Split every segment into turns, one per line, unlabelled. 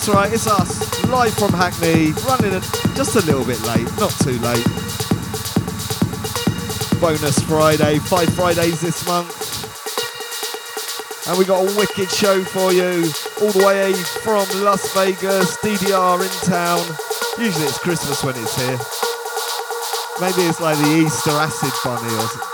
That's right, it's us, live from Hackney, running a, just a little bit late, not too late. Bonus Friday, five Fridays this month. And we got a wicked show for you, all the way from Las Vegas, DDR in town. Usually it's Christmas when it's here. Maybe it's like the Easter acid bunny or something.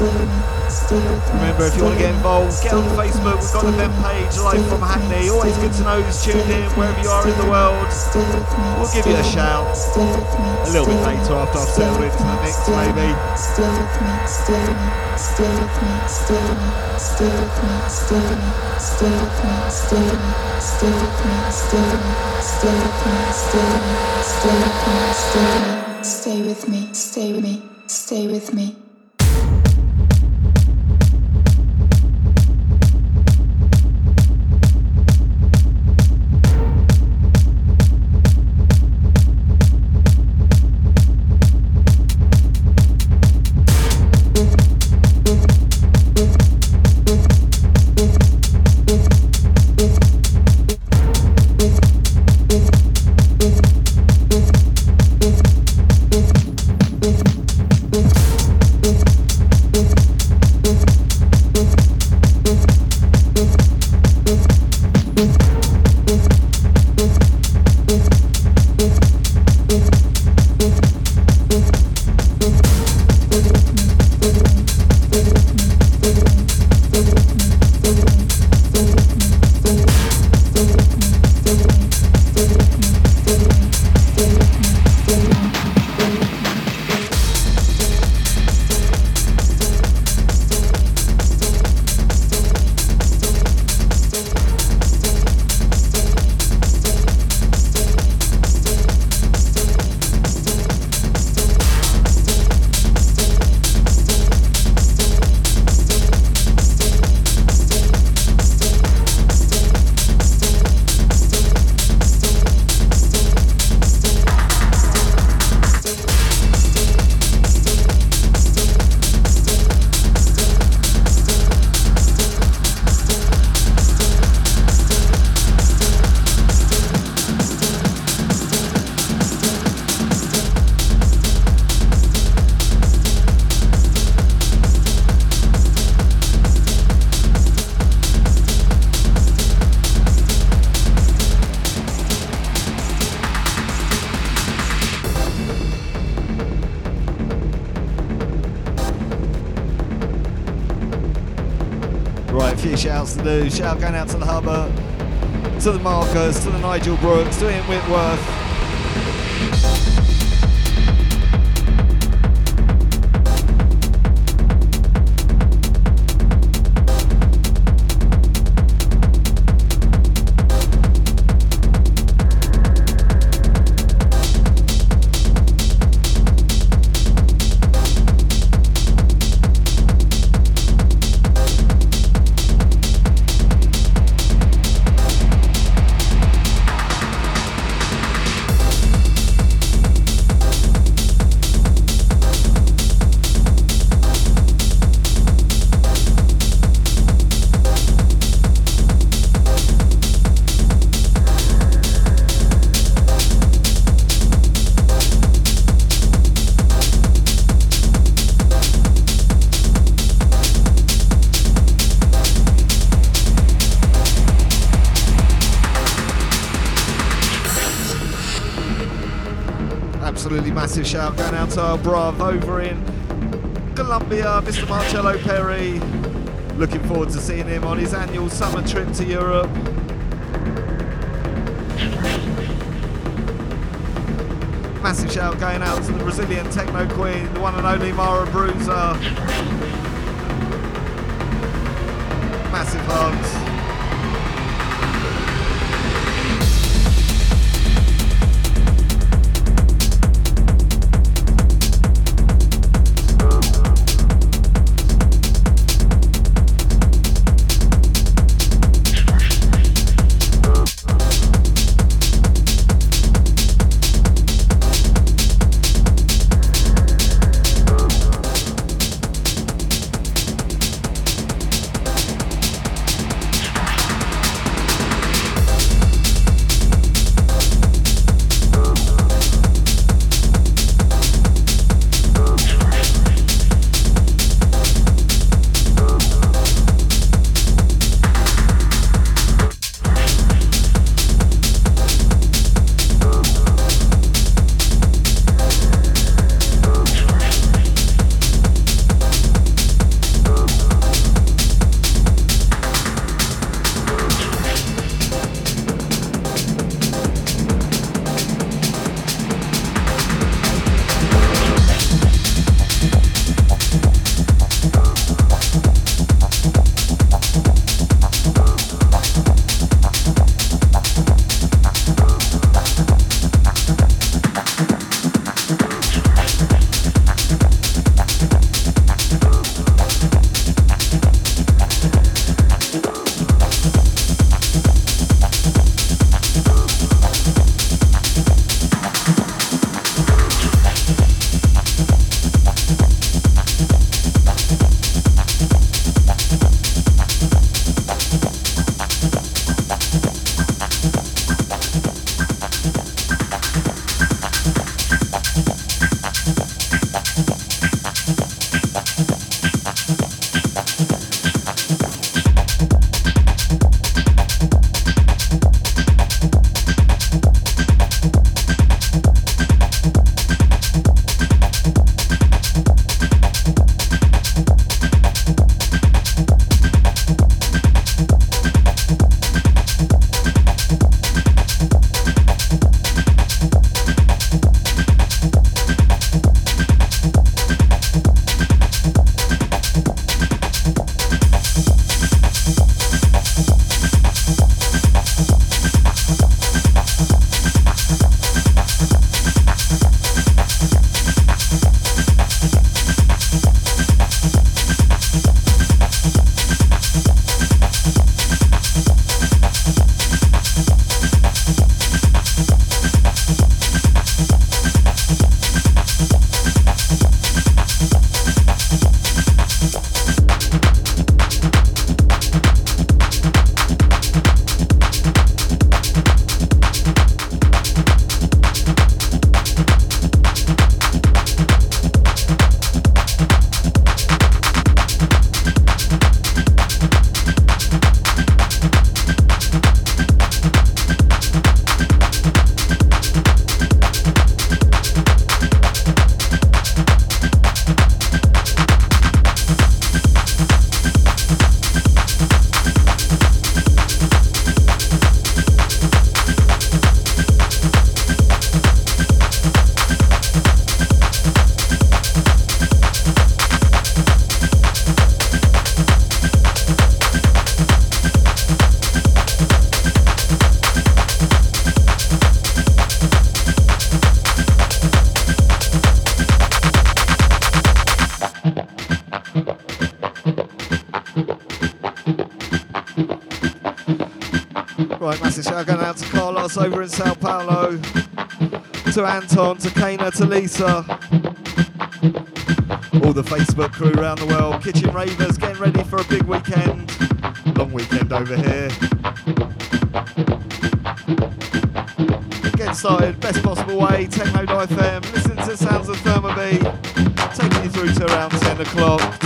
Remember, if you want to get involved, get on Facebook. We've got an event page, Live from Hackney. Always good to know who's tuned in, wherever you are in the world. We'll give you a shout a little bit later after I've settled into the mix, maybe Stay with me. Stay with me. Stay with me. Nigel Brooks, to Ian Whitworth. Uh, massive shout going out to our bruv over in Colombia, Mr. Marcello Perry. Looking forward to seeing him on his annual summer trip to Europe. Massive shout going out to the Brazilian techno queen, the one and only Mara Bruiser. Massive hugs. In Sao Paulo, to Anton, to Kana, to Lisa, all the Facebook crew around the world, Kitchen Ravers getting ready for a big weekend, long weekend over here. Get started, best possible way, Techno.fm, listen to sounds of Thermobee, taking you through to around 10 o'clock,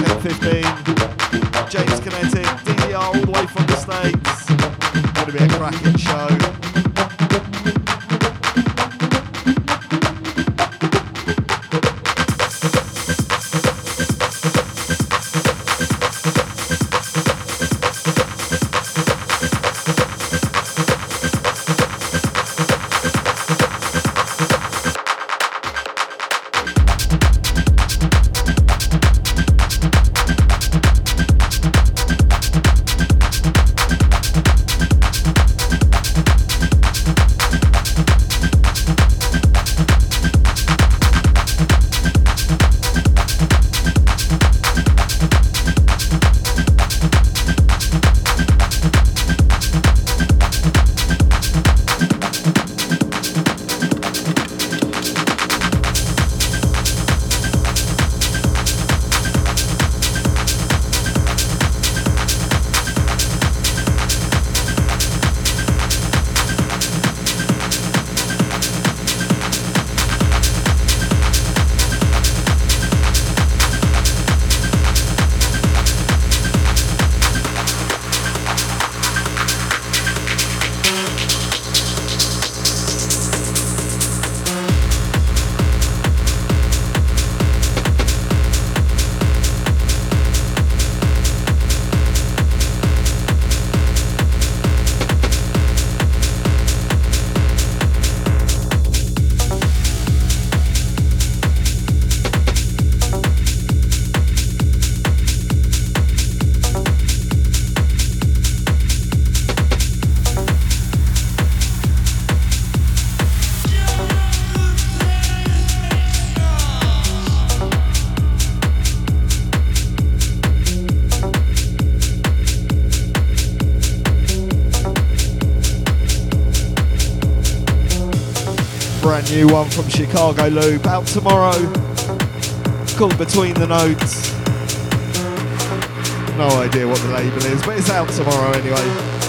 one from Chicago Loop out tomorrow. called Between the Notes. No idea what the label is, but it's out tomorrow anyway.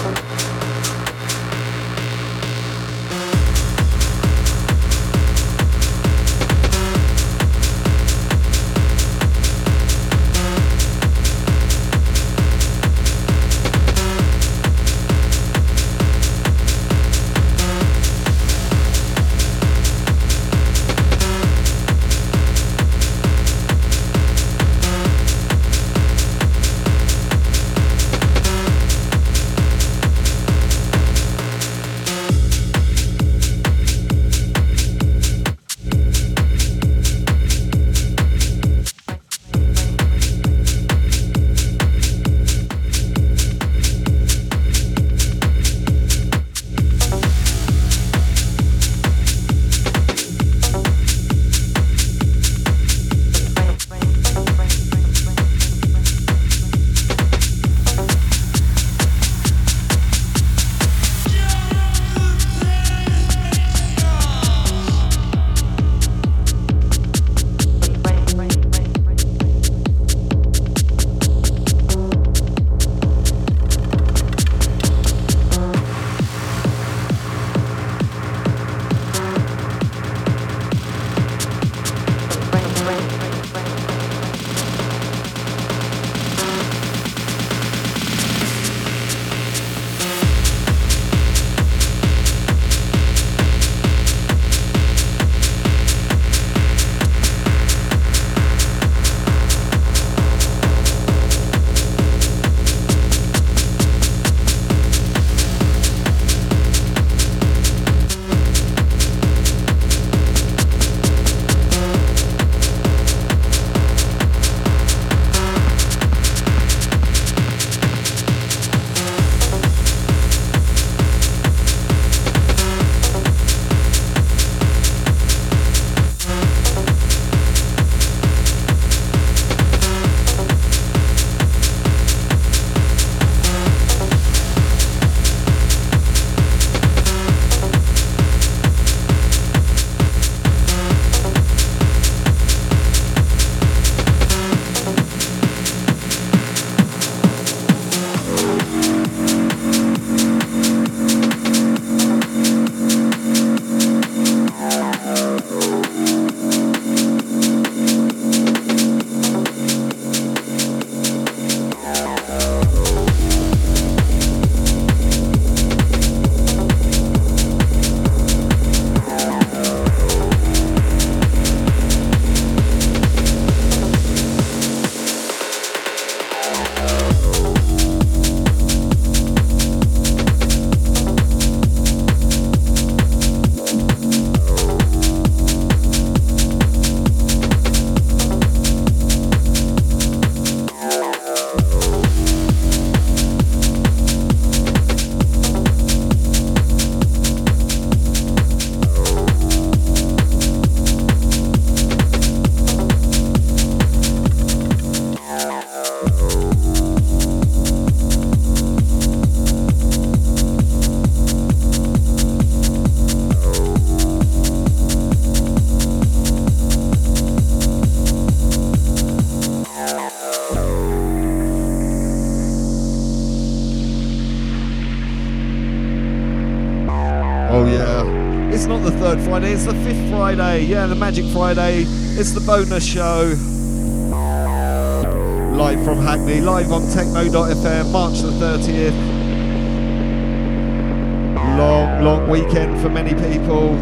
Friday, it's the fifth Friday. Yeah, the Magic Friday. It's the bonus show. Live from Hackney, live on techno.fm, March the 30th. Long, long weekend for many people.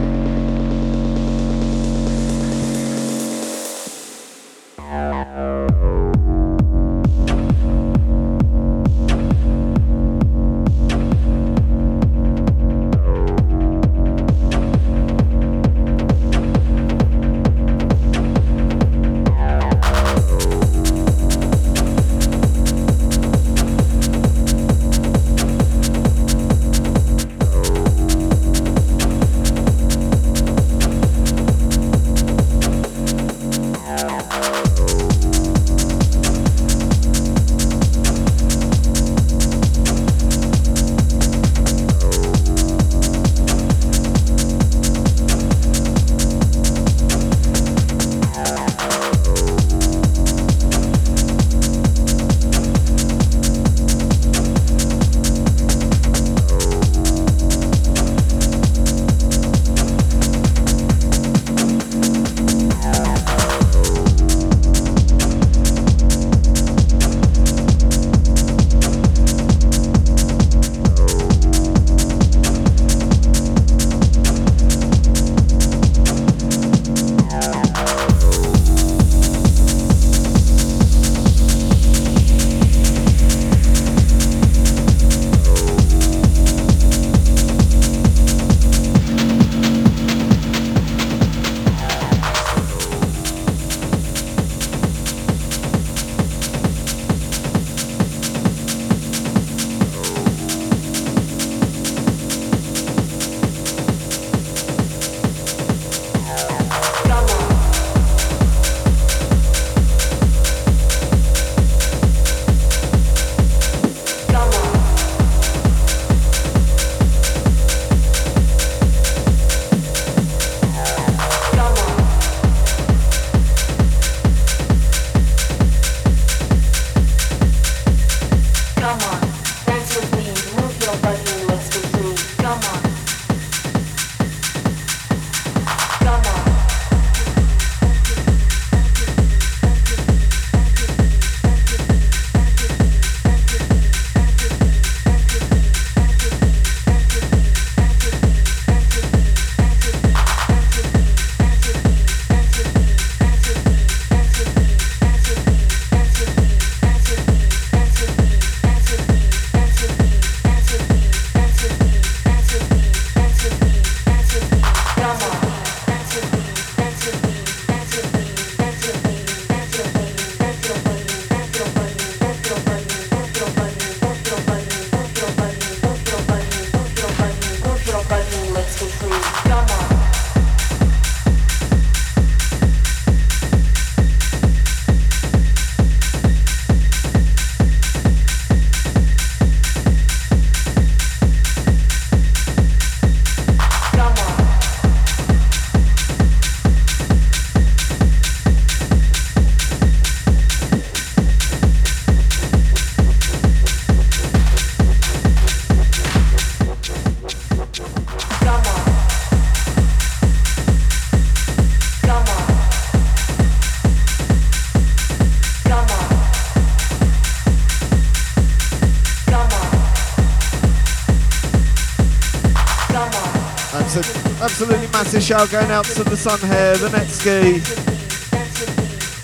Shout going out to the Sun Hair, the Netski,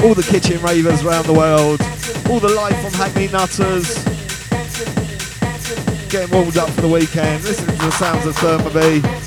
all the kitchen ravers around the world, all the live from Hackney Nutters, getting warmed up for the weekend, listening to the sounds of Thermobee.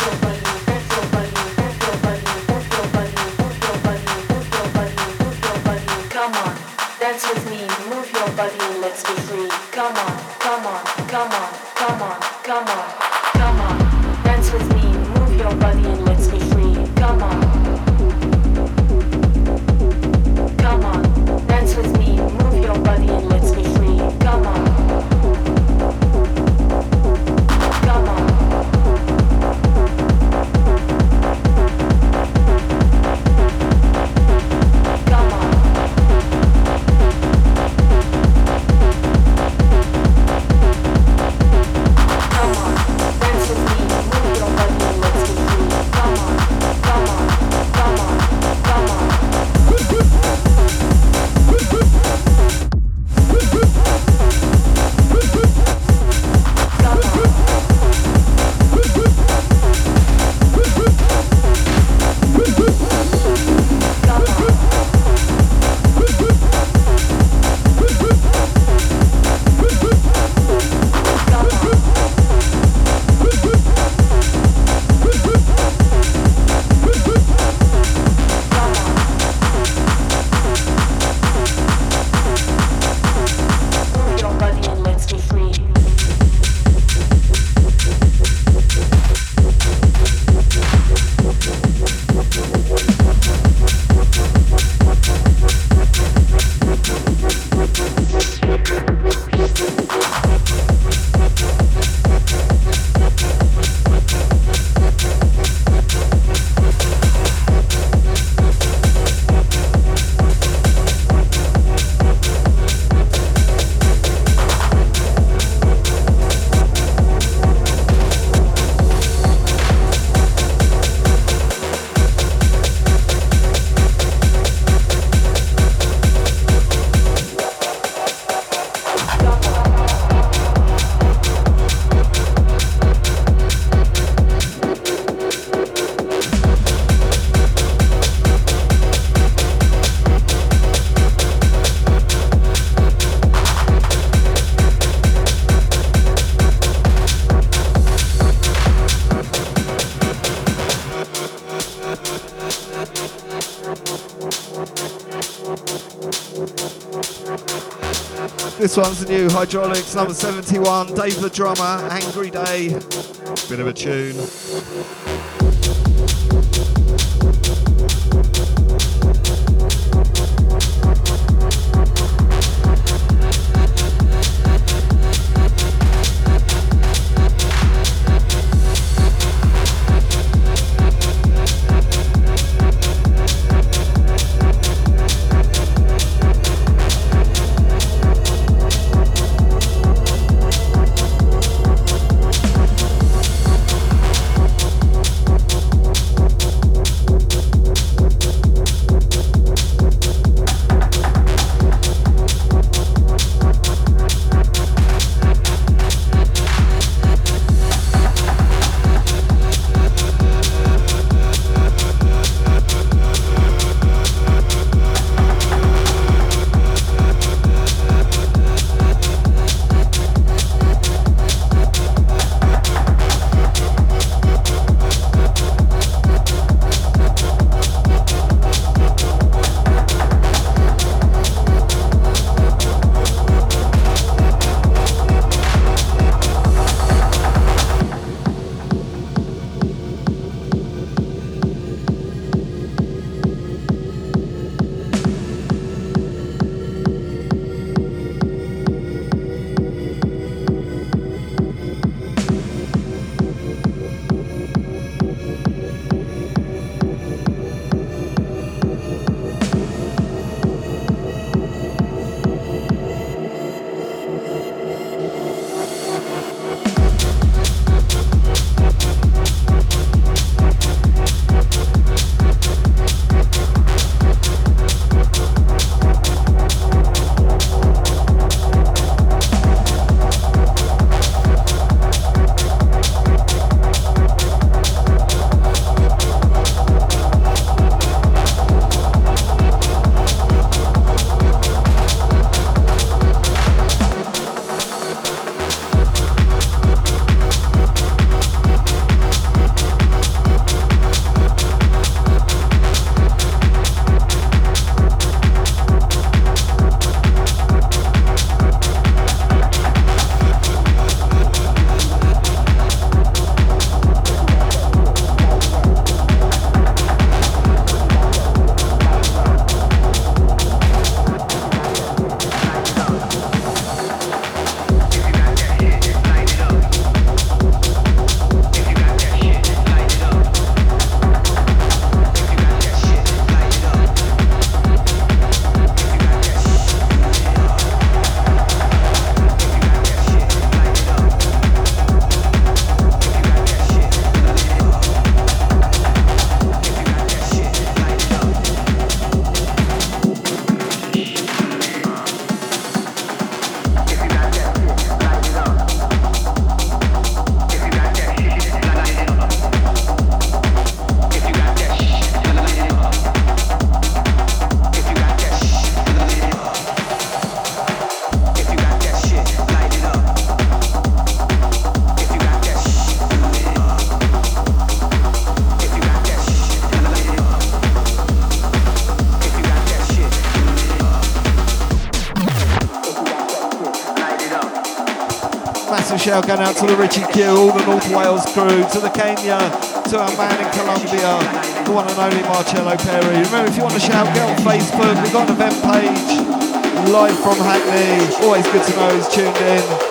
This one's new Hydraulix number 71, Dave the drummer, Angry Day. Bit of a tune. Shout going out to the Richie Q, all the North Wales crew, to the Kenya, to our man in Colombia, the one and only Marcello Perry. Remember, if you want to shout, get on Facebook. We've got an event page live from Hackney. Always good to know he's tuned in.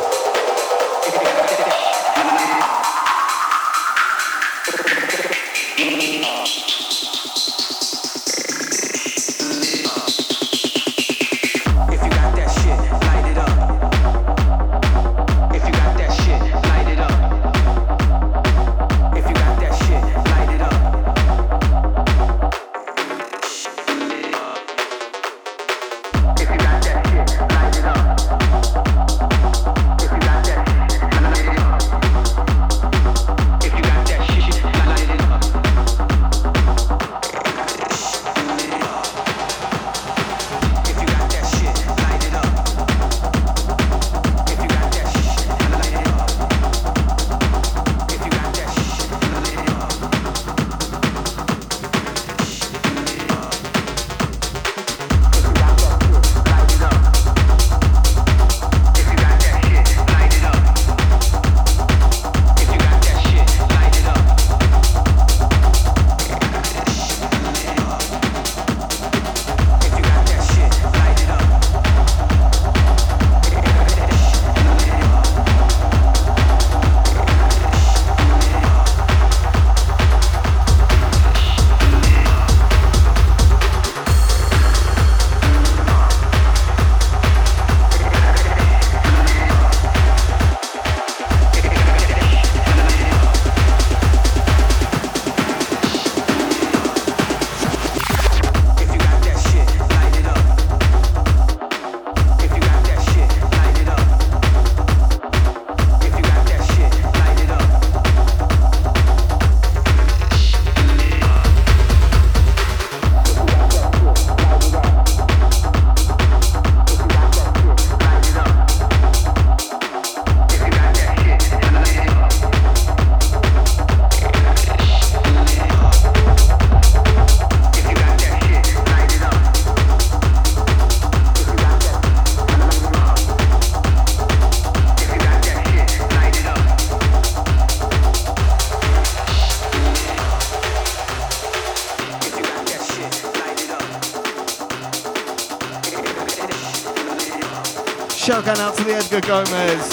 Out the Gomez.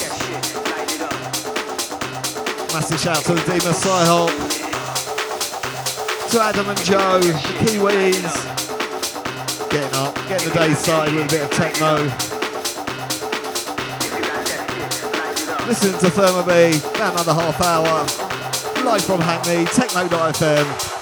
Massive shout to the Dima Sci-Hop. To Adam and Joe, the Kiwis. Getting up, getting the day started with a bit of techno. Listening to ThermoBee, about another half hour. Live from Hackney, techno.fm.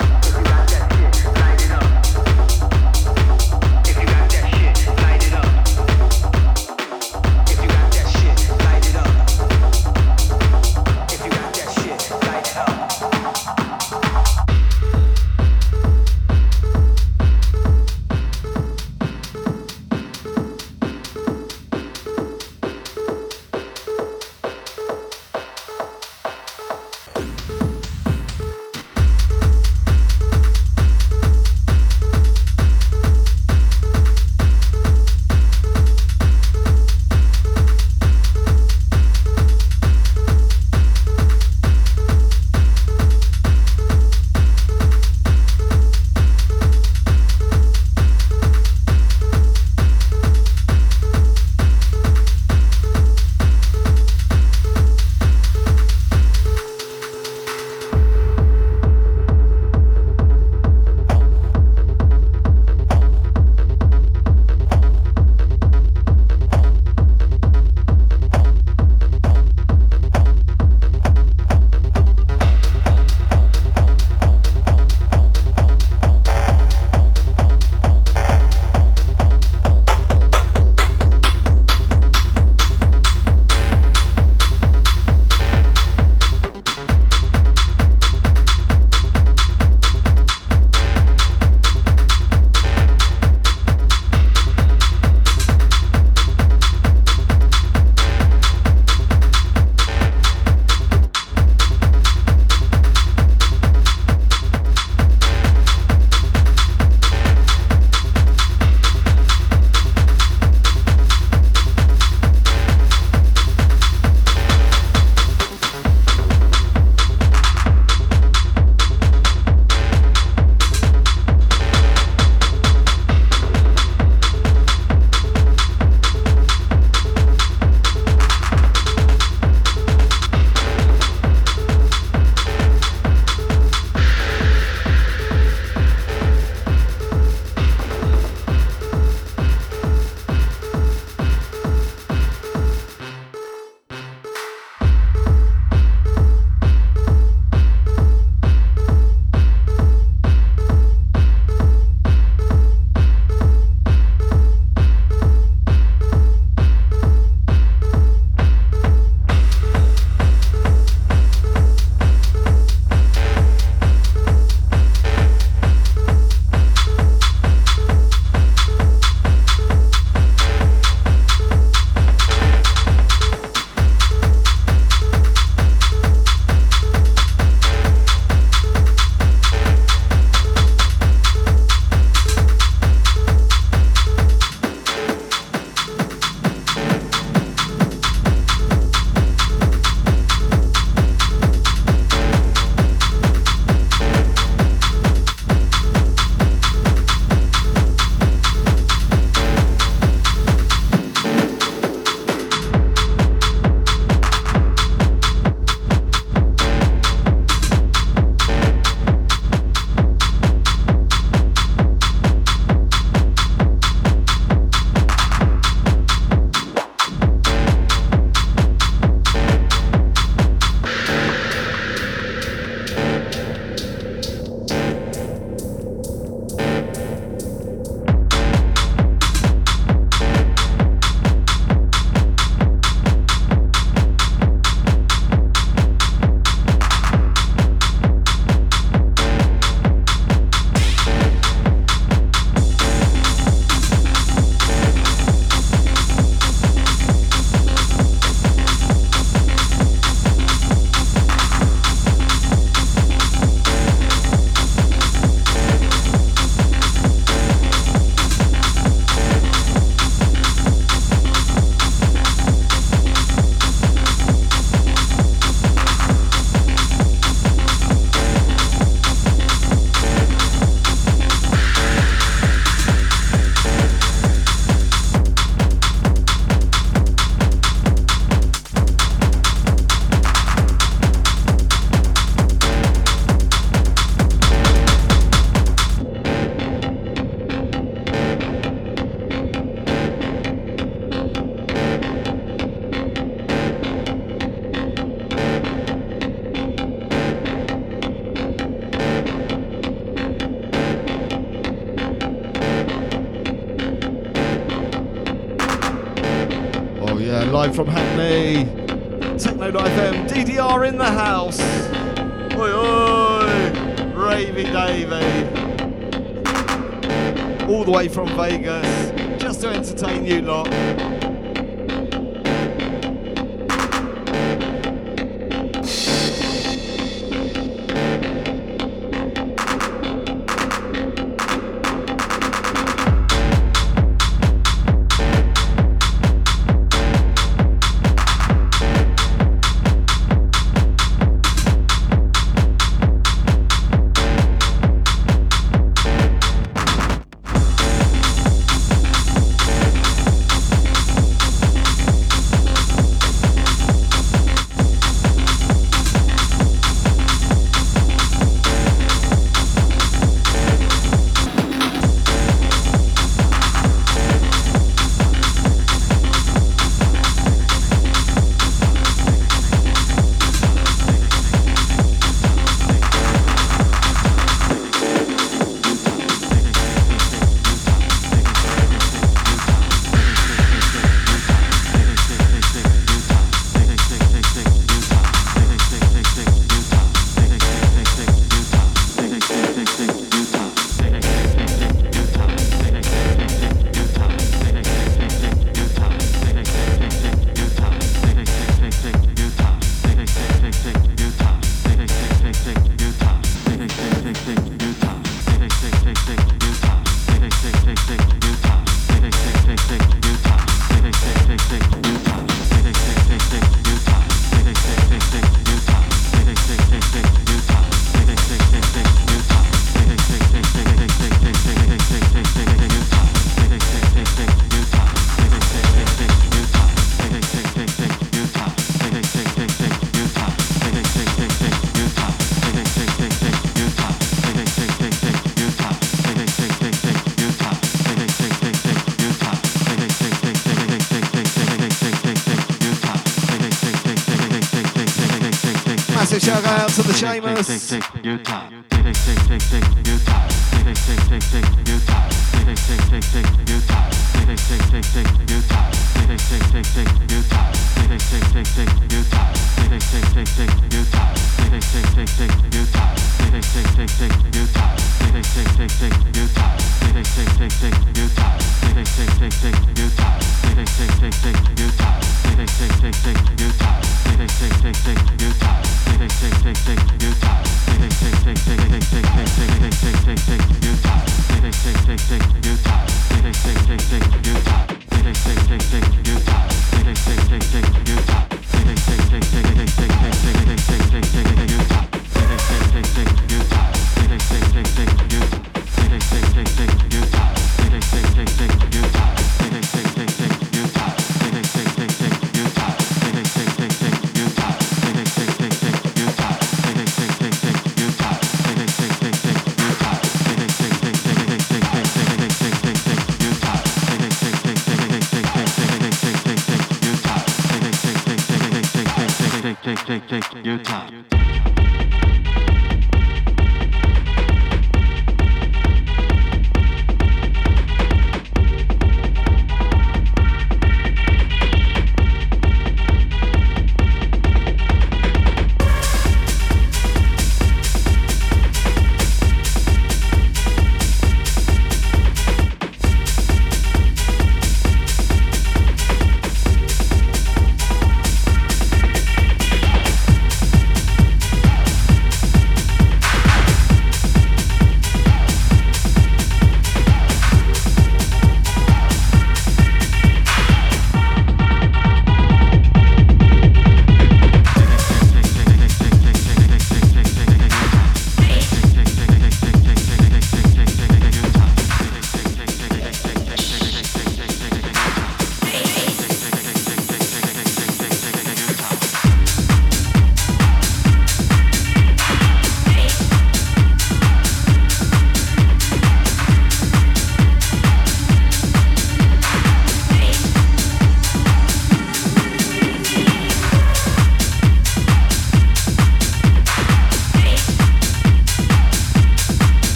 Chambers of the Chambers.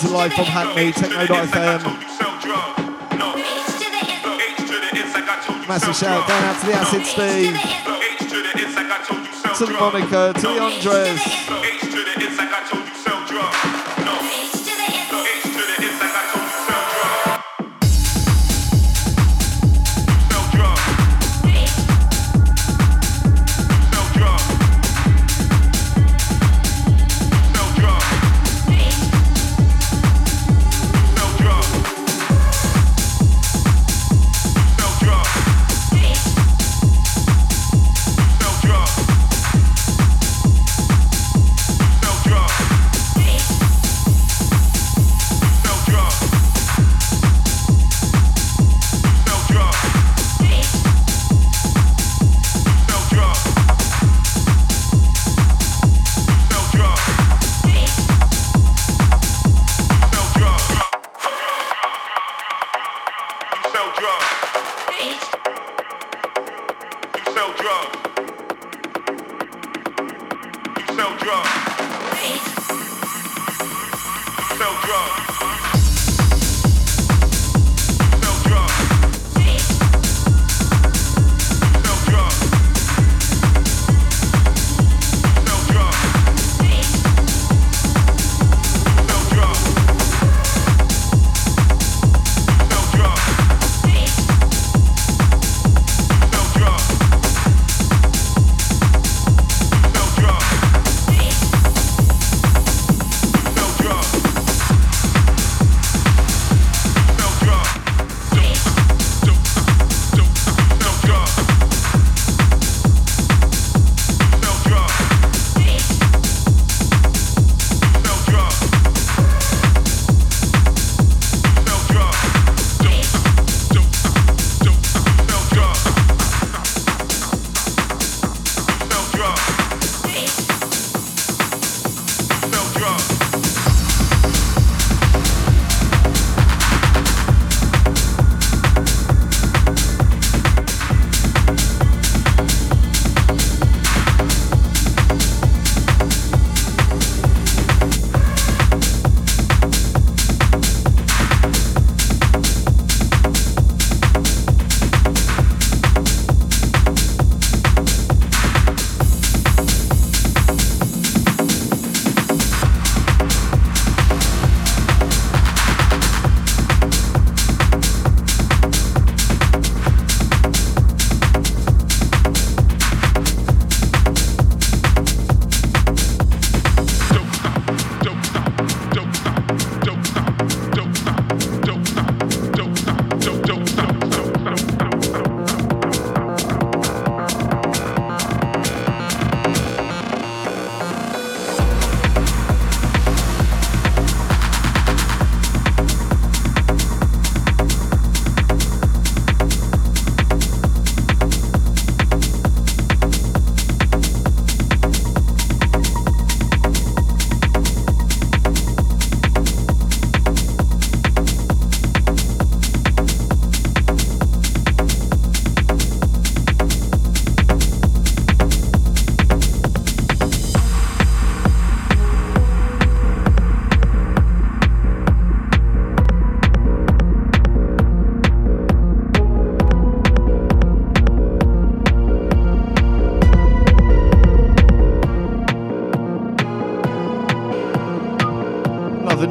To live from Hackney, Techno.fm. Massive shout down out to the Acid Steve. To the Monica, to the Andres.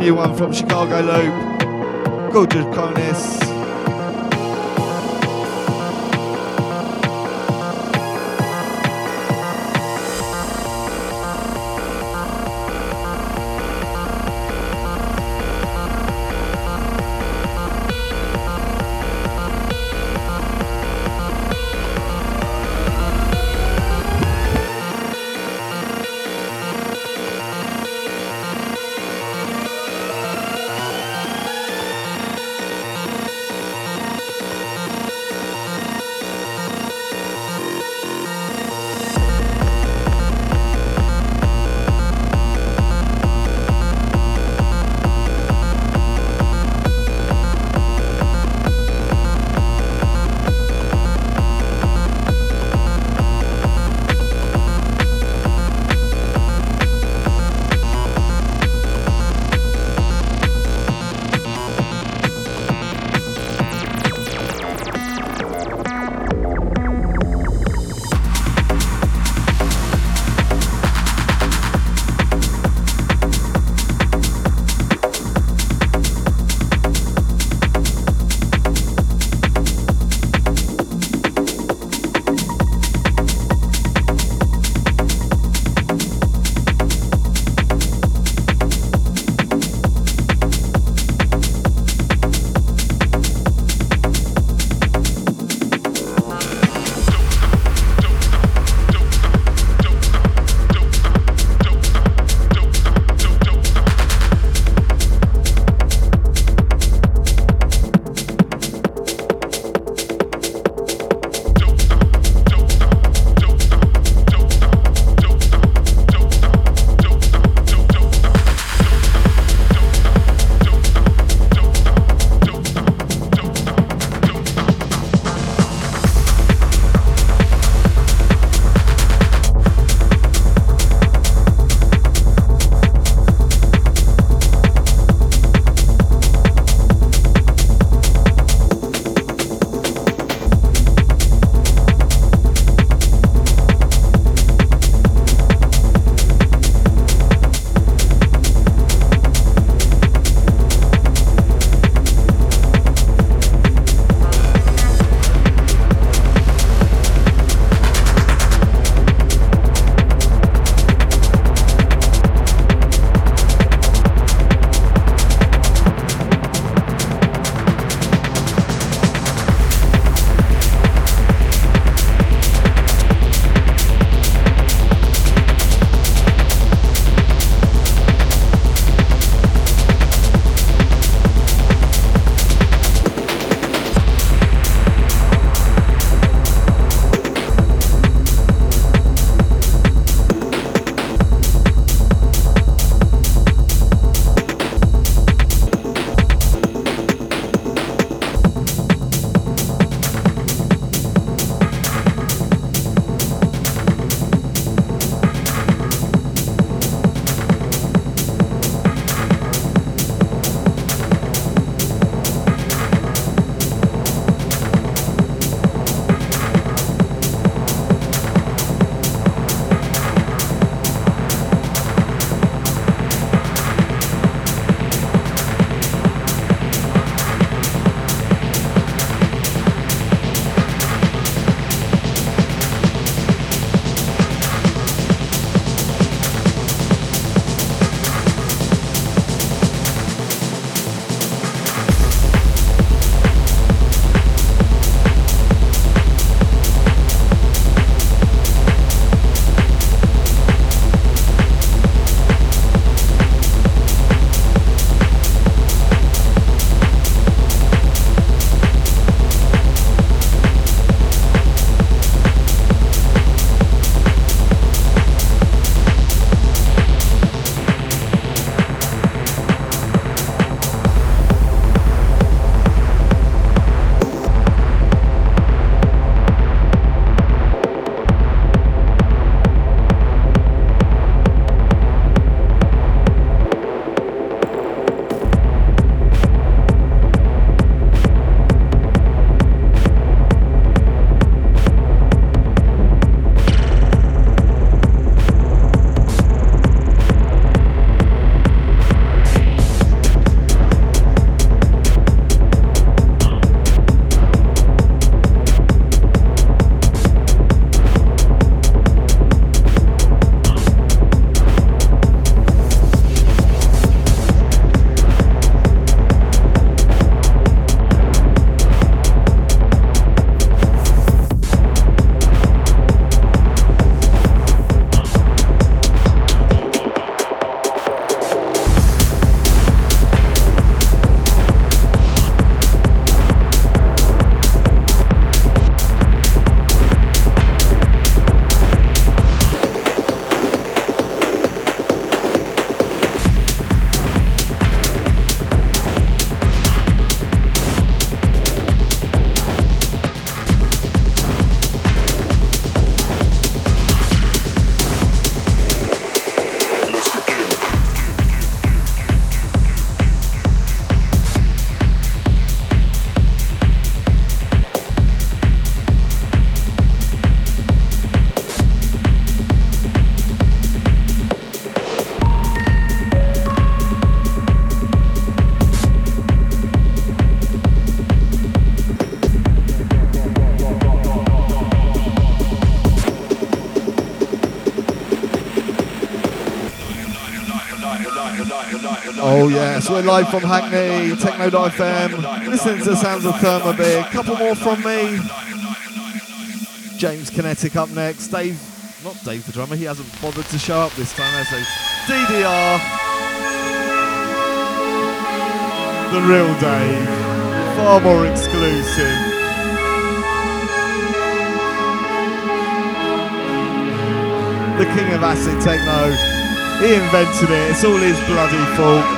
New one from Chicago Loop. Gorgeous Conus.
yes, we're live from Hackney, Techno Dive FM. listening to the sounds of ThermoBee. A couple more from me. James Kinetec up next. Dave, not Dave the drummer, he hasn't bothered to show up this time, has he? DDR. The real Dave. Far more exclusive. the king of acid techno. He invented it. It's all his bloody fault.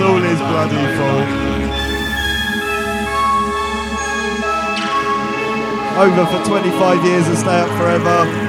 It's all his bloody fault. Over for 25 years and stay up forever.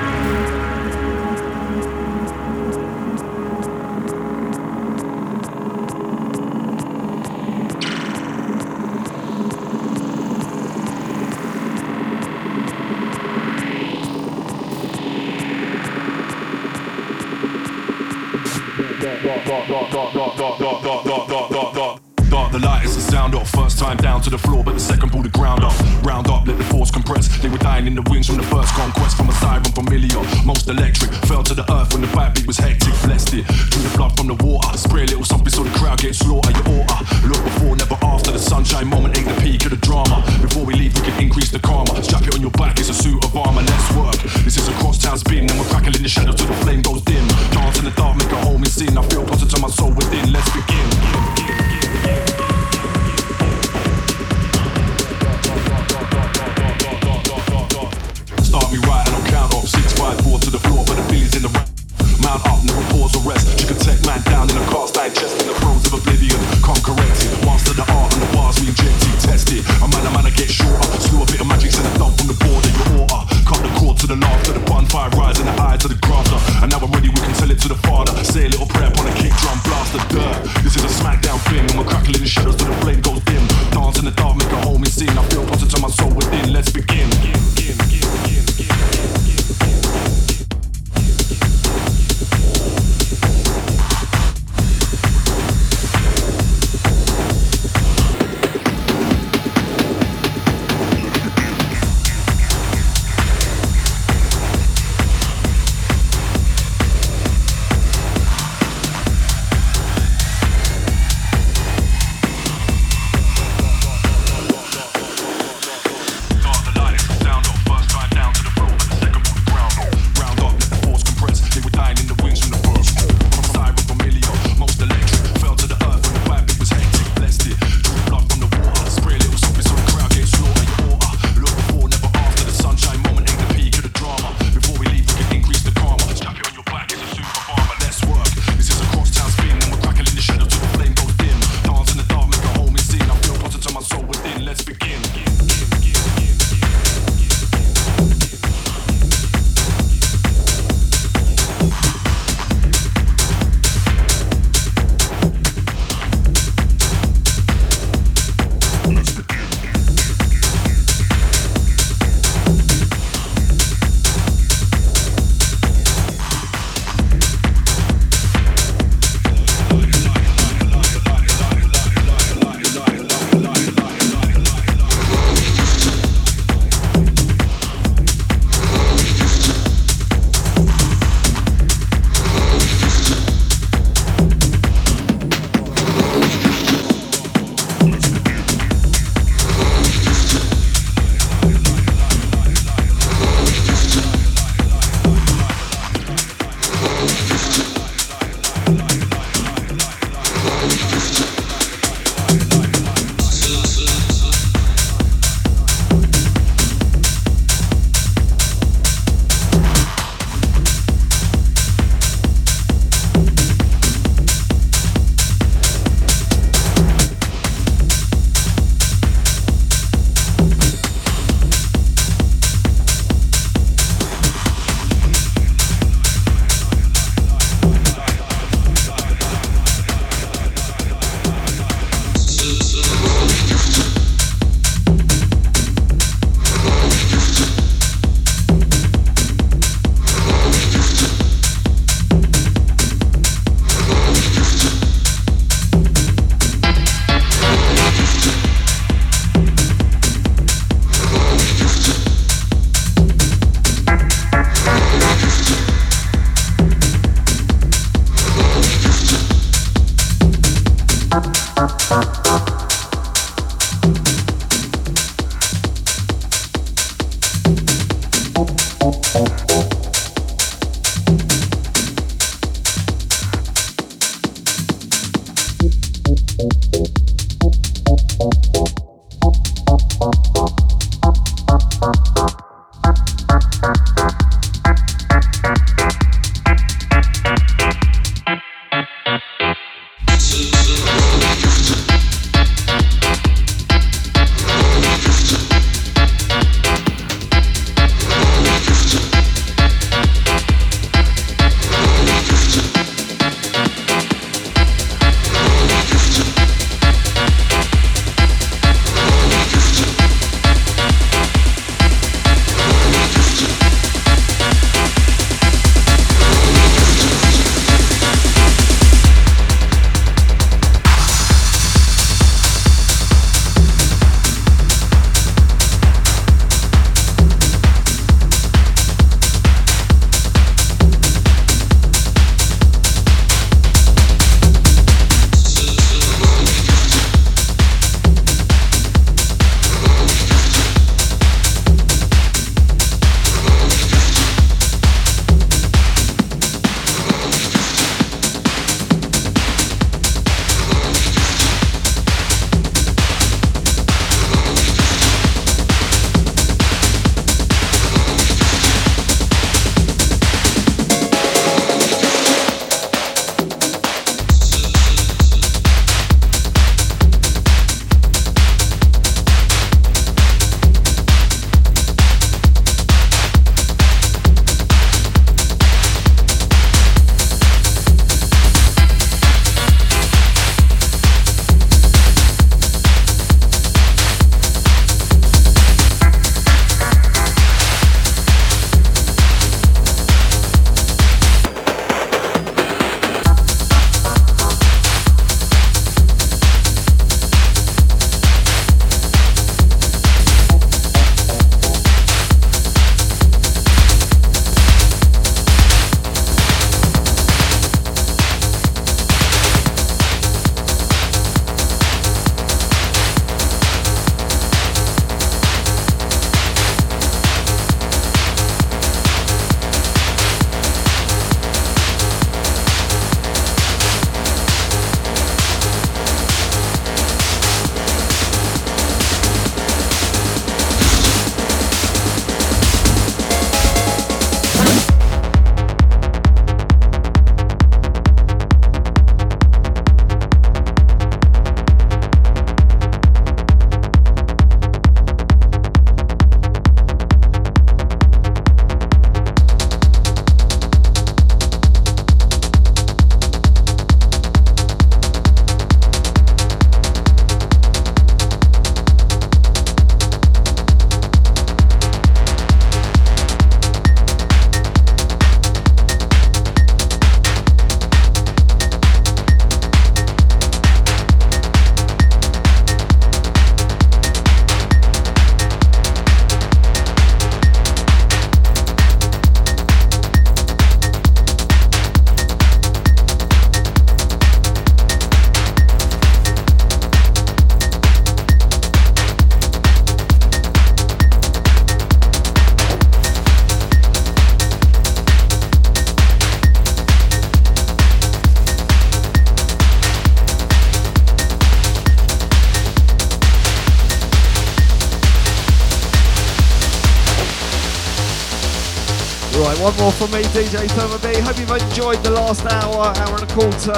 From me,
DJ ThermoBee. Hope you've enjoyed the last hour, hour and a quarter,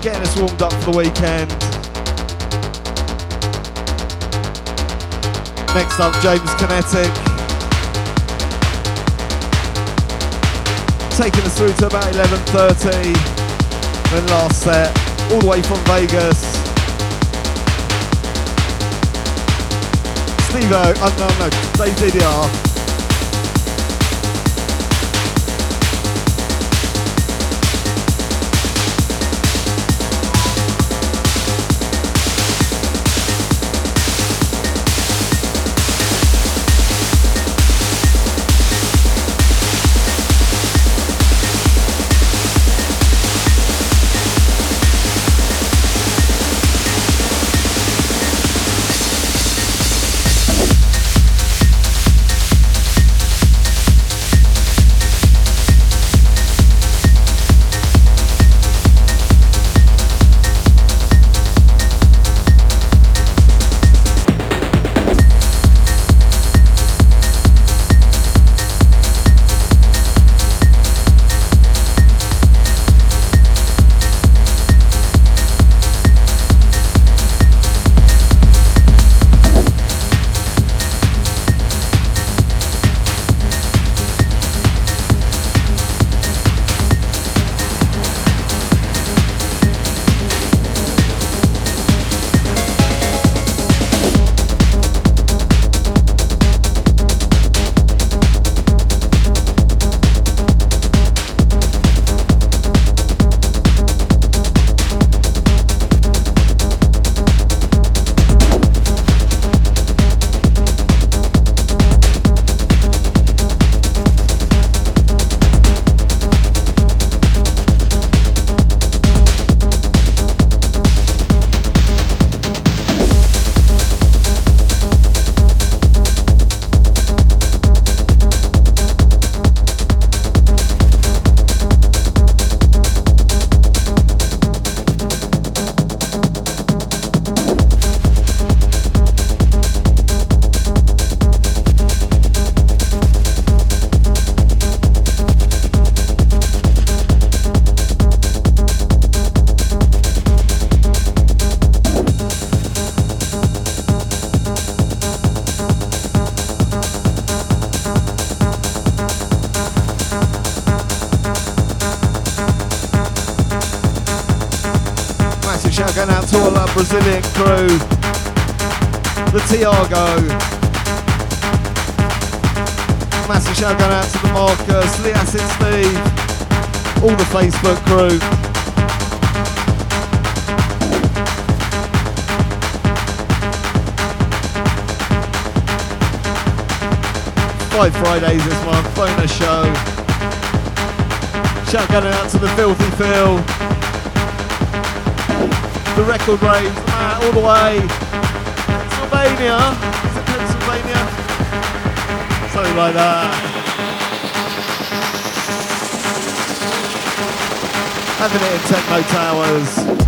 getting us warmed up for the weekend. Next up, James Kinetec. Taking us through to about 11.30. Then last set, all the way from Vegas. Steve-O, oh, no, no, Dave DDR. Five Fridays this month, bonus show. Shout going out to the Filthy Phil, the record raves, Matt, all the way. Pennsylvania. Is it Pennsylvania? Something like that. Having it in Techno Towers.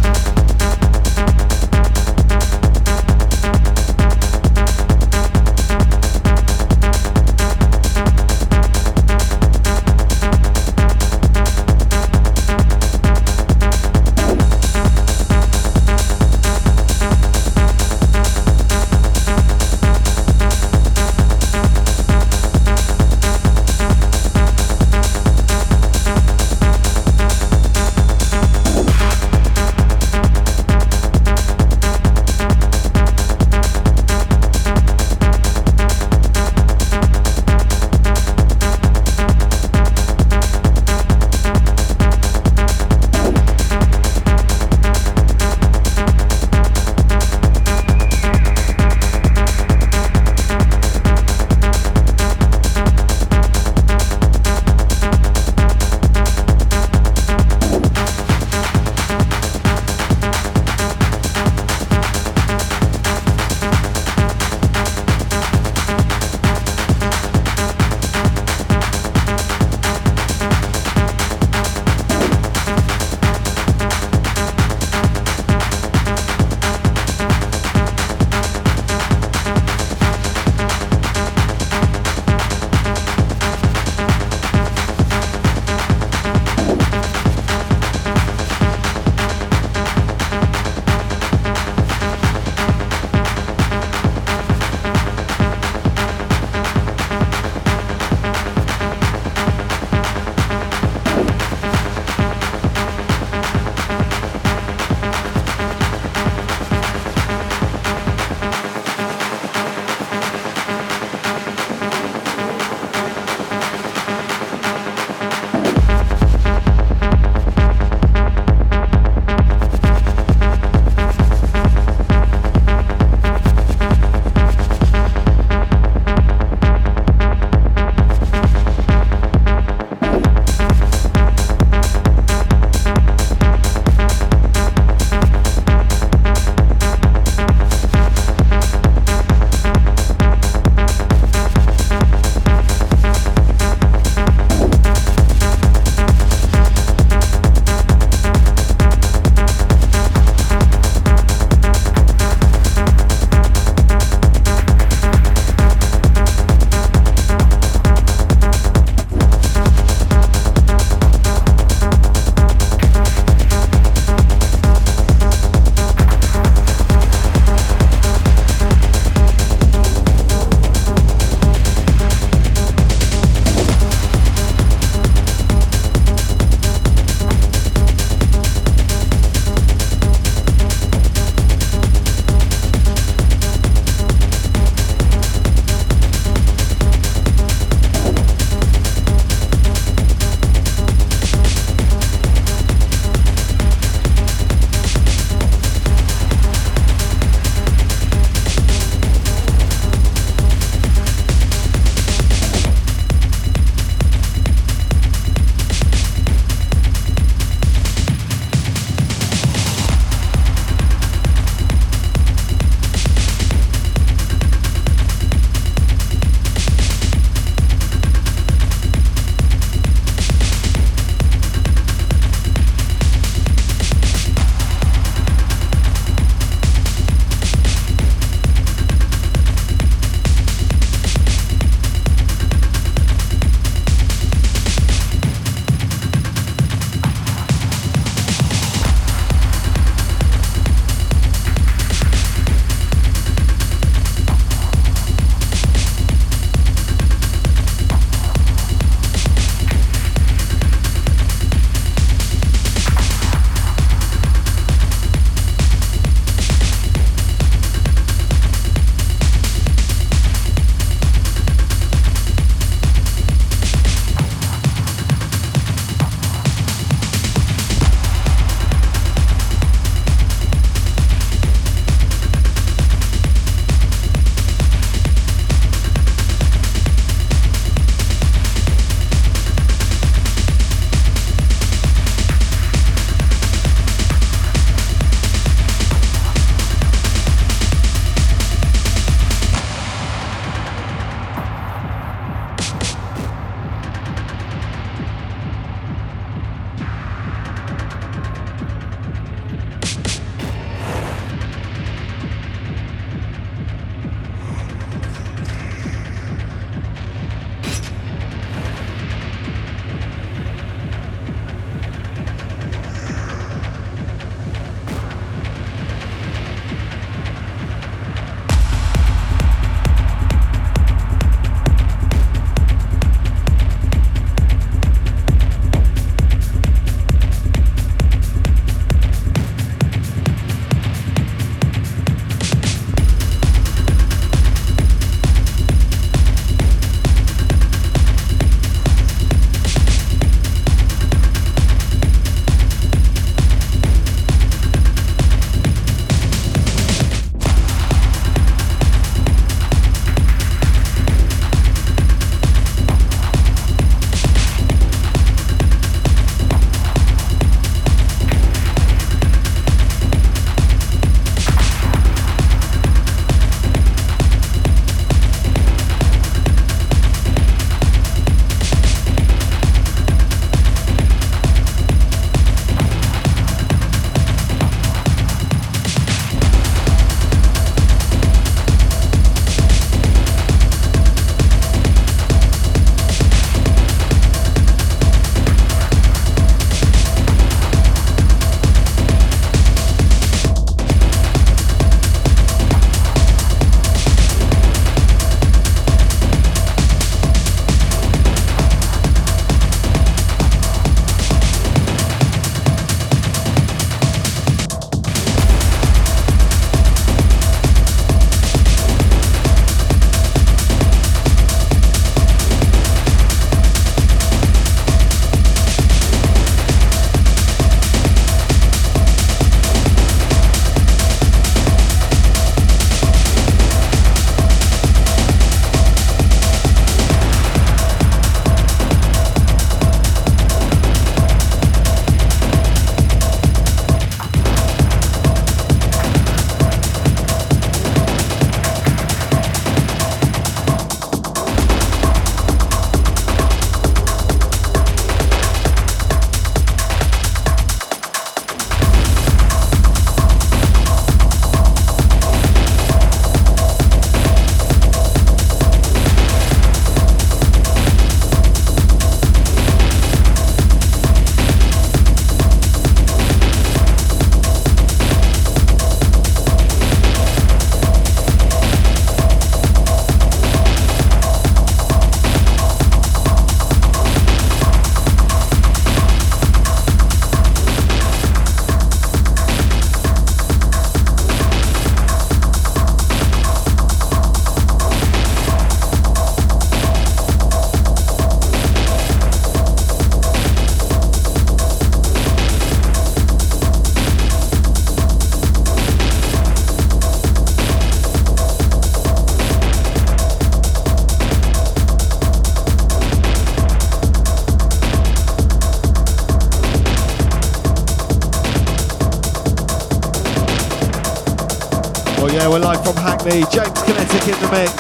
Hackney. Kinetec in the mix.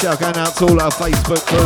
Shout going out to all our Facebook crew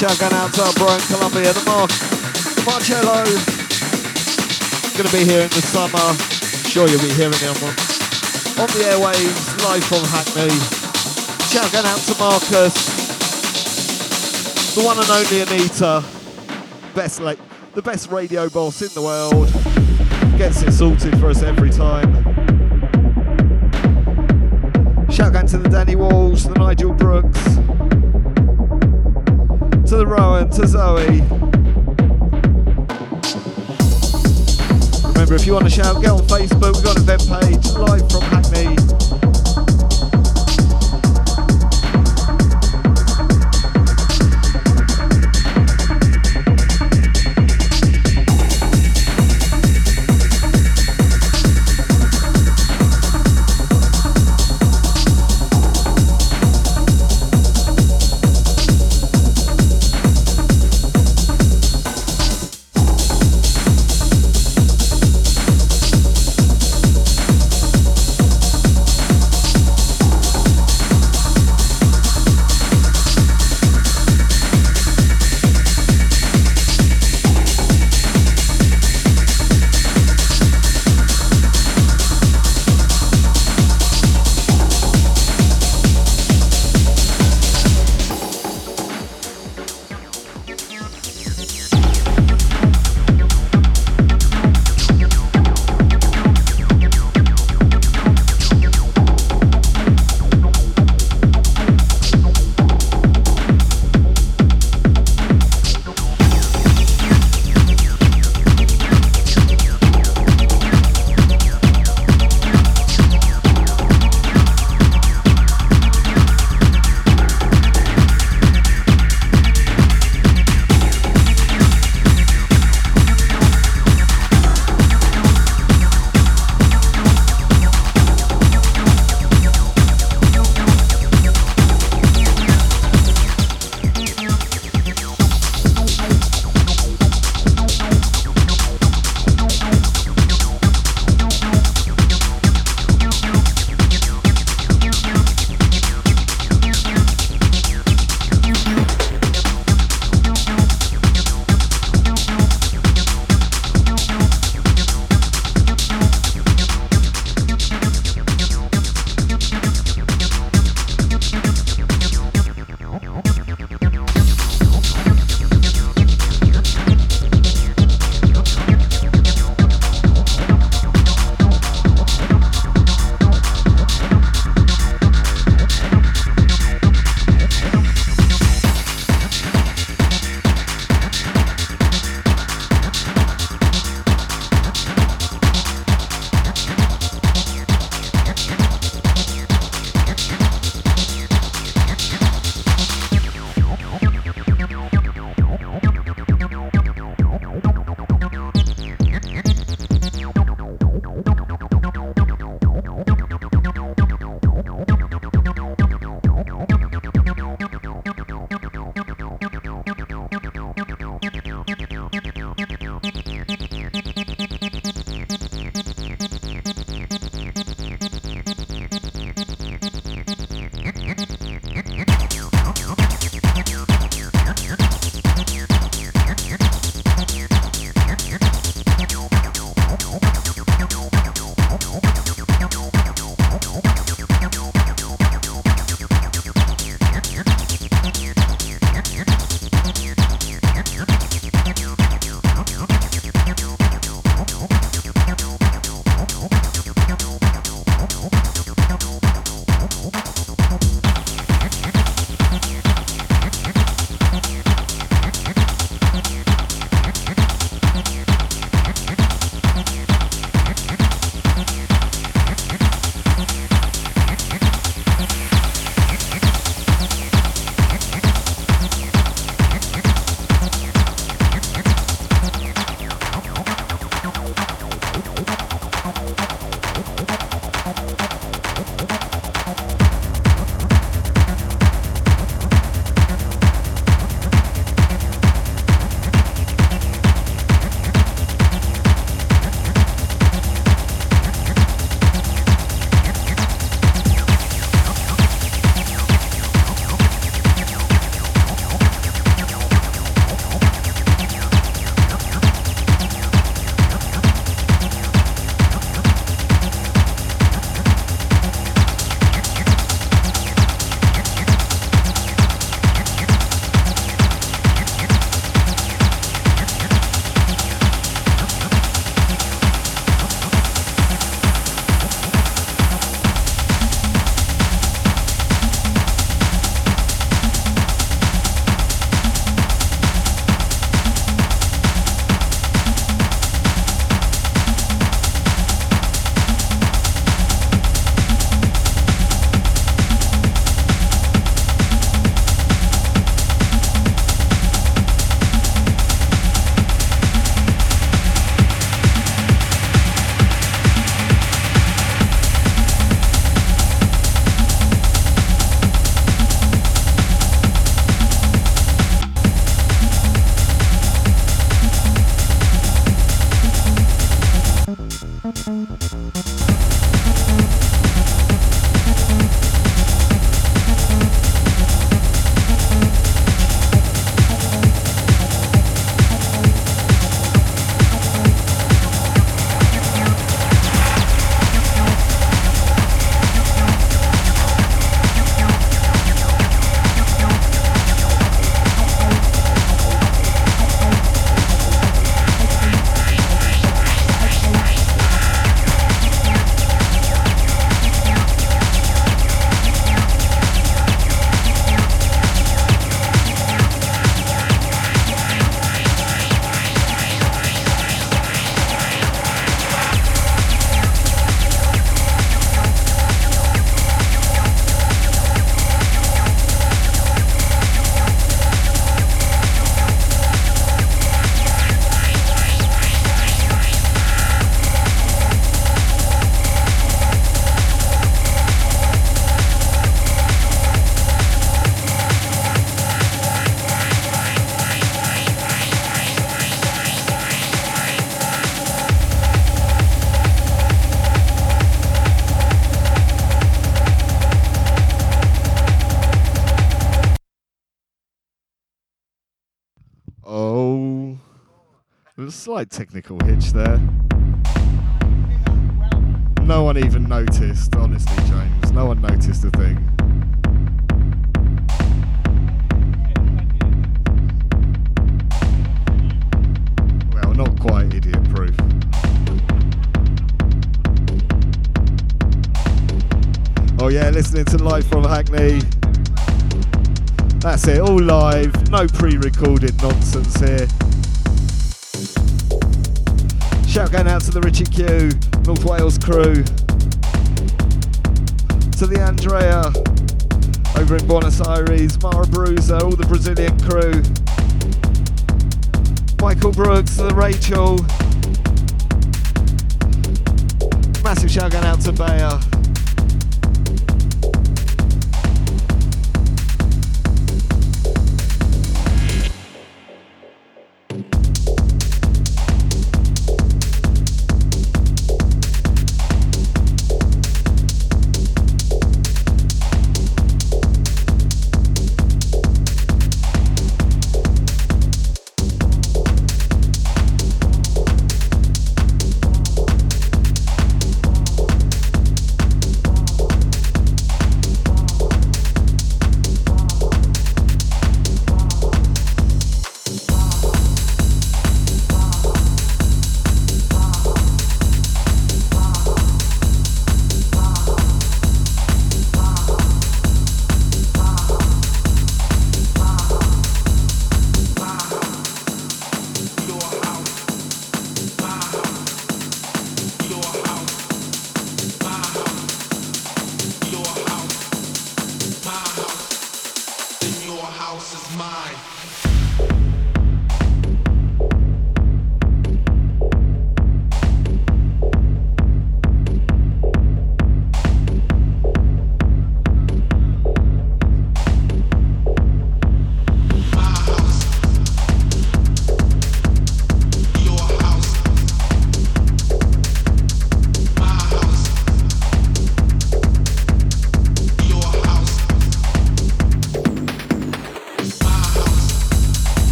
shout going out to our bro in Colombia, the Mark, Marcello. Gonna be here in the summer. I'm sure you'll be hearing him on, on the airwaves, live from Hackney. Shout going out to Marcus, the one and only Anita, best like the best radio boss in the world. Gets it sorted for us every time. Shout out to the Danny Walls, the Nigel Brooks to the Rowan, to Zoe. Remember, if you want to shout, get on Facebook. We've got an event page live from Hackney. Slight technical hitch there. No one even noticed, honestly, James. No one noticed a thing. Well, not quite idiot proof. Oh, yeah, listening to live from Hackney. That's it, all live, no pre recorded nonsense here. Shout going out to the Richie Q, North Wales crew. To the Andrea over in Buenos Aires, Mara Bruiser, all the Brazilian crew. Michael Brooks, the Rachel. Massive shout going out to Bayer.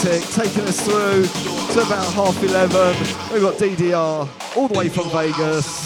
Taking us through to about half 11. We've got DDR all the way from Vegas.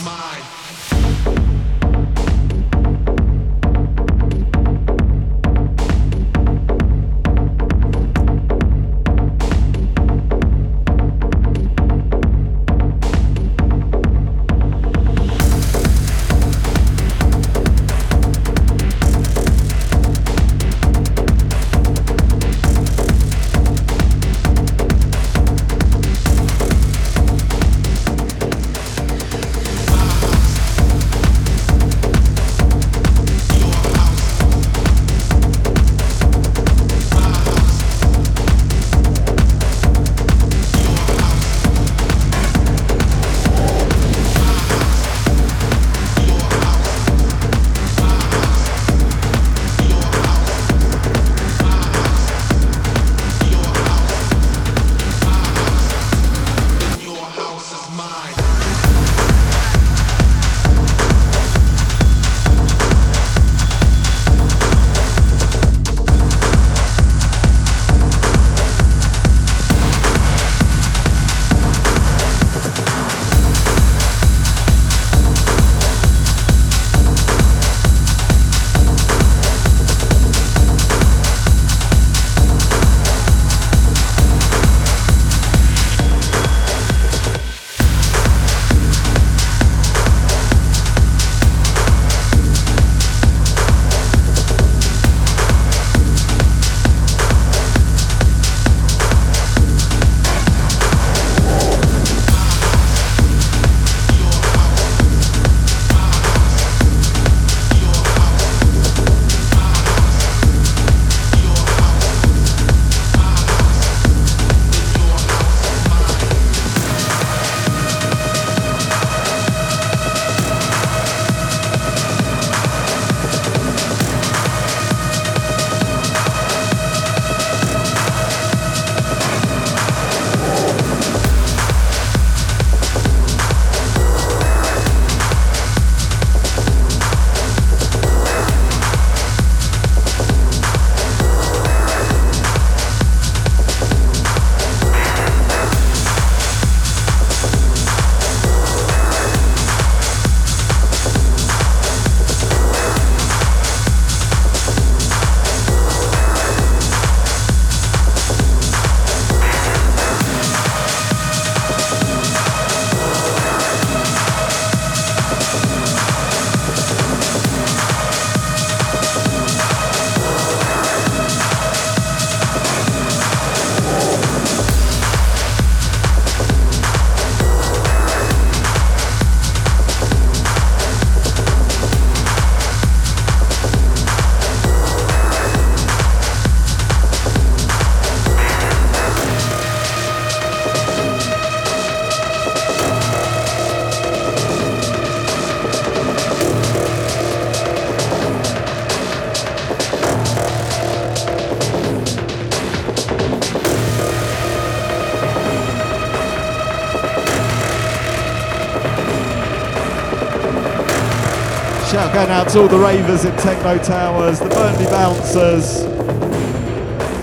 Going out to all the ravers in Techno Towers, the Burnley Bouncers,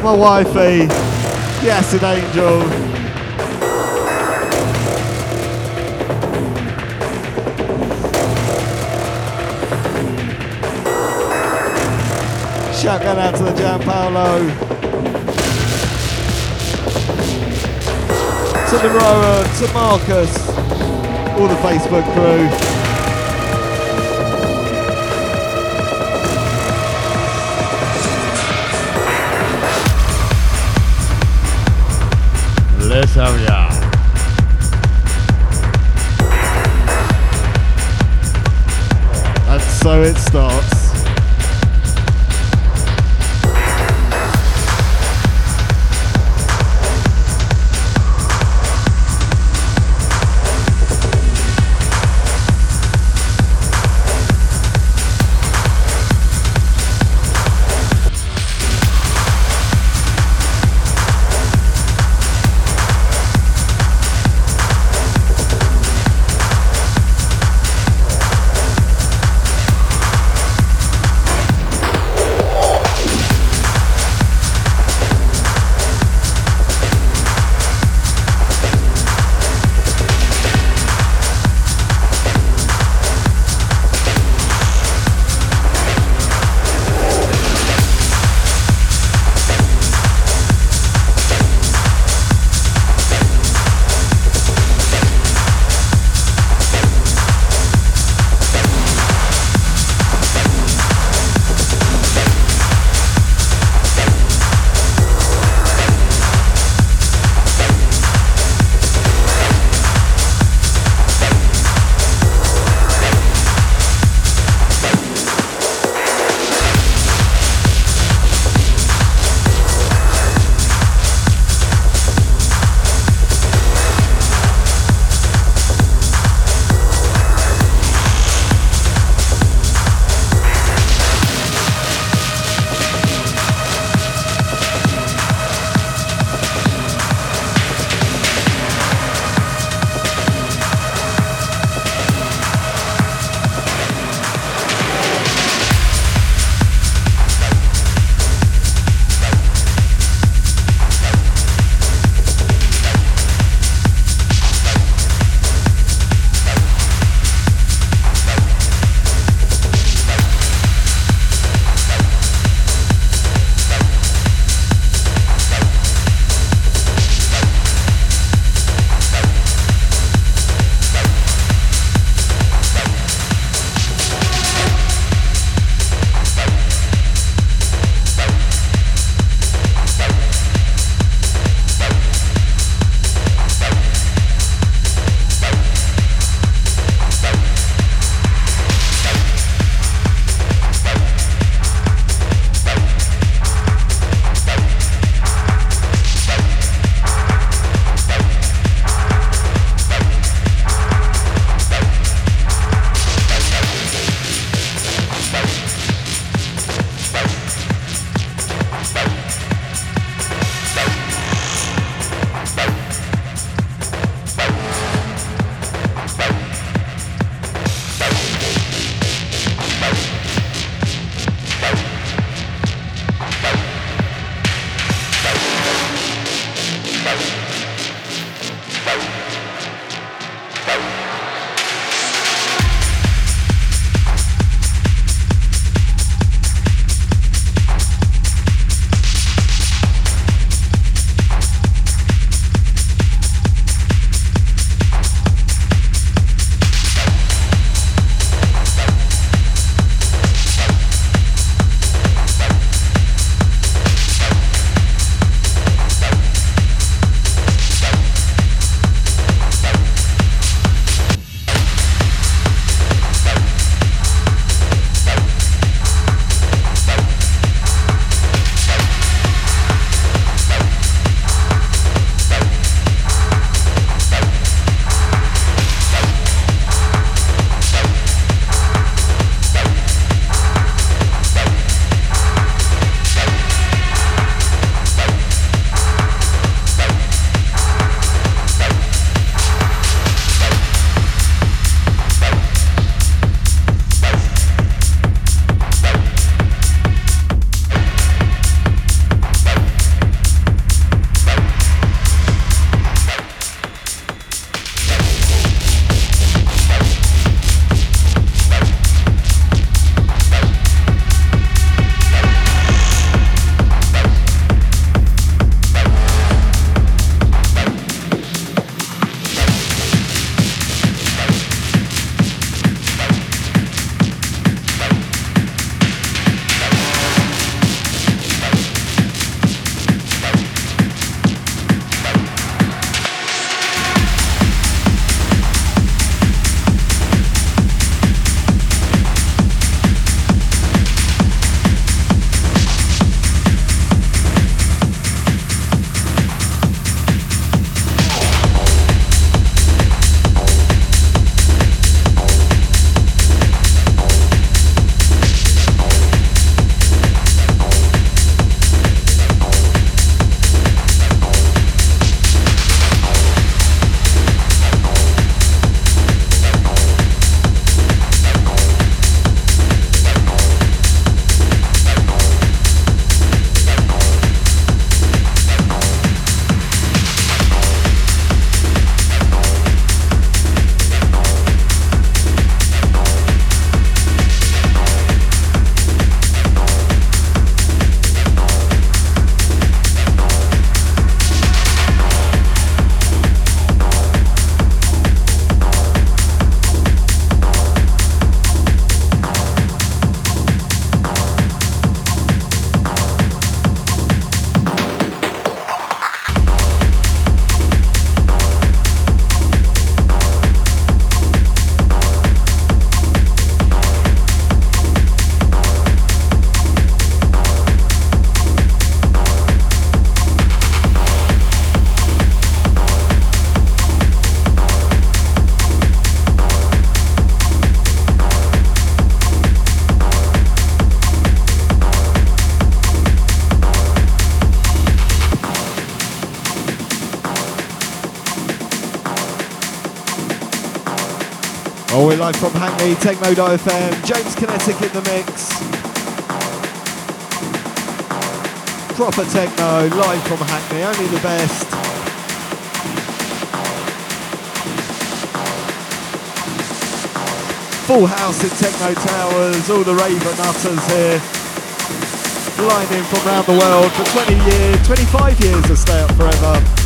my wifey, the Acid Angel. Shout going out to the Jam Paolo. To the Rowan, to Marcus, all the Facebook crew.
Let's have ya.
And so it starts. Live from Hackney, Techno.fm, James Kinetec in the mix. Proper techno, live from Hackney, only the best. Full house in Techno Towers, all the raver nutters here. Flying in from around the world for 20 years, 25 years of Stay Up Forever.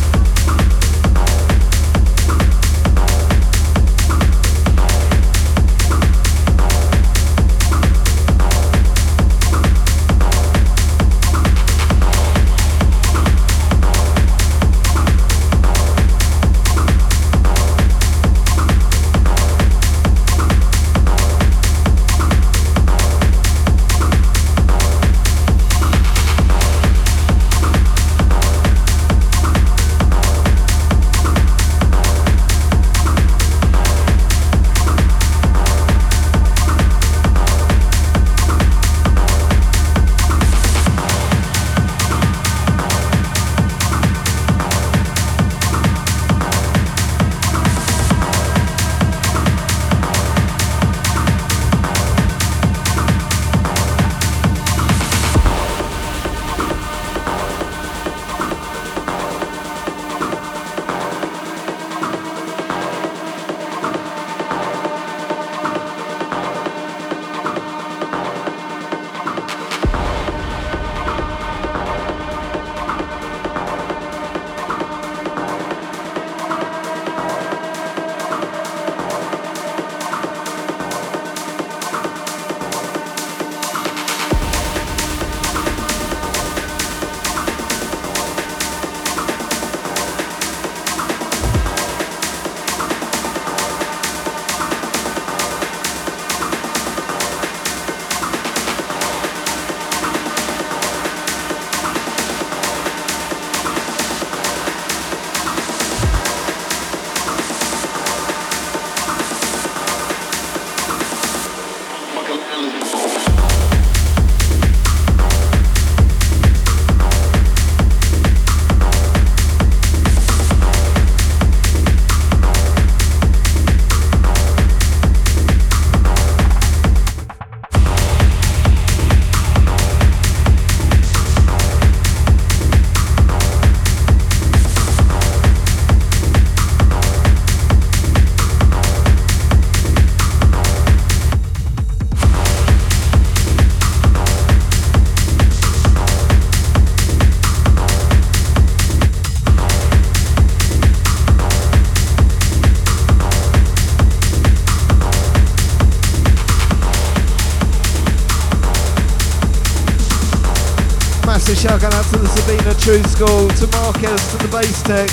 Shout out to the Sabina True School, to Marcus, to the Bass Tech,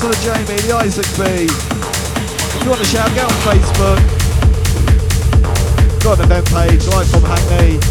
to the Jamie, the Isaac B. If you want to shout, get on Facebook. Got an event page, live from Hackney.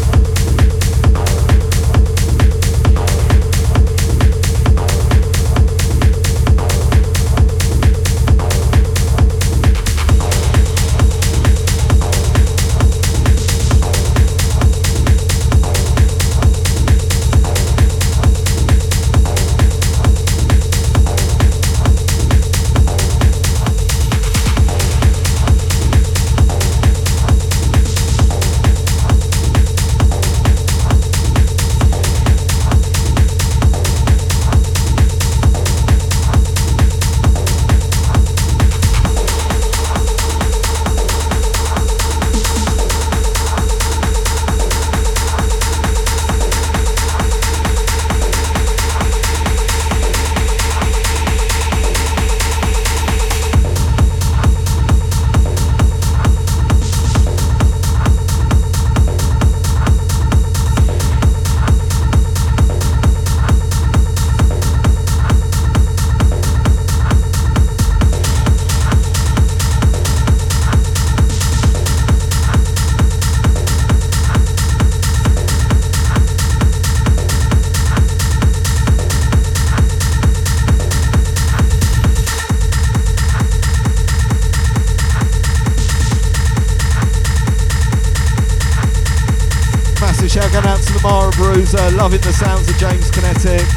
Loving the sounds of James Kinetec.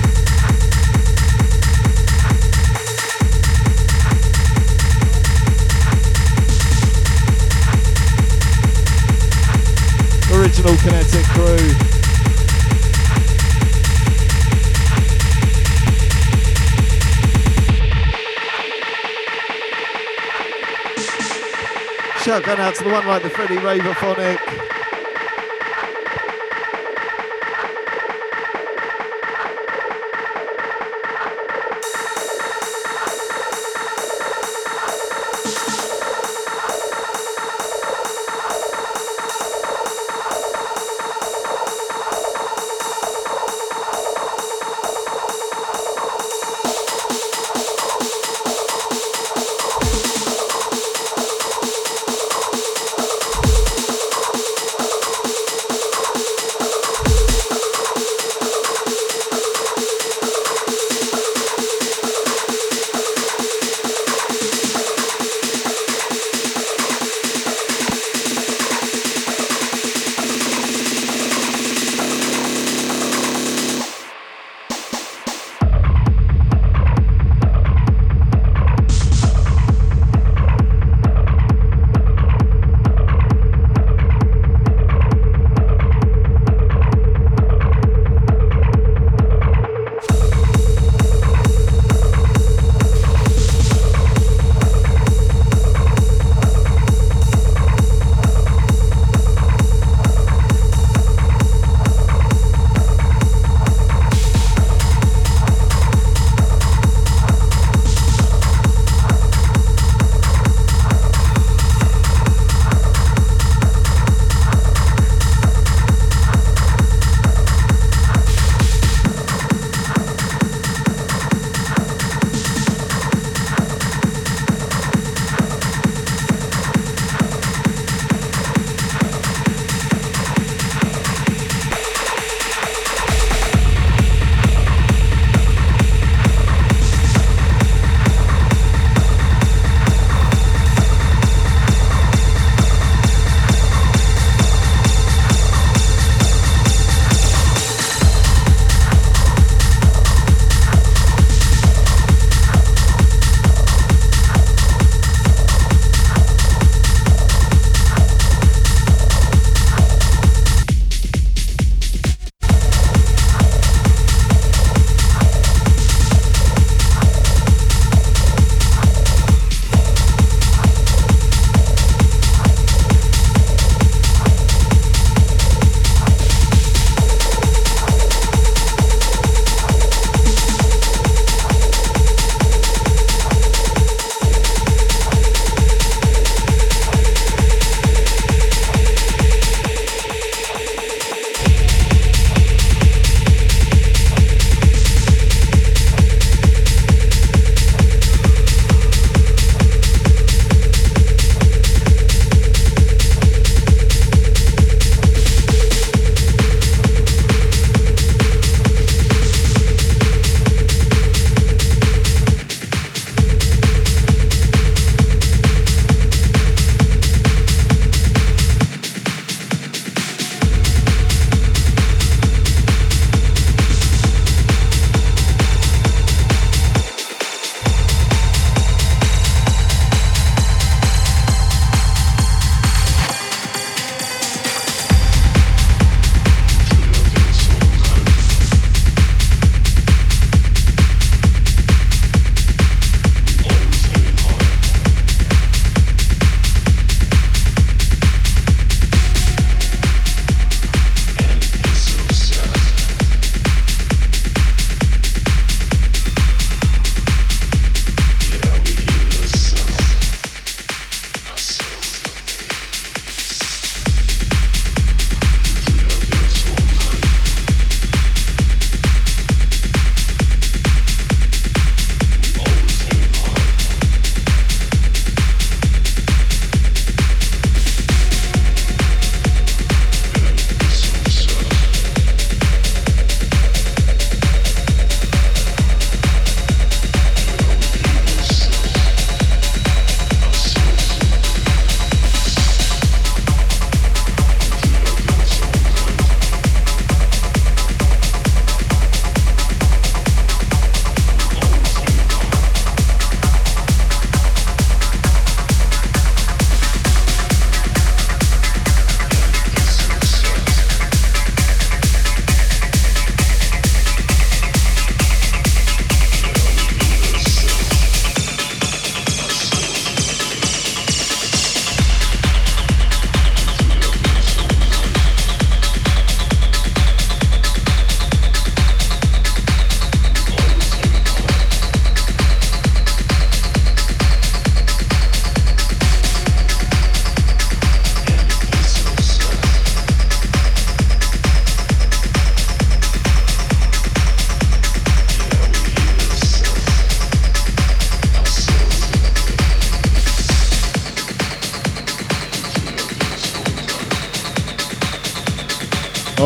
Original Kinetec crew. Shout out to the one like the Freddie Raver Phonic.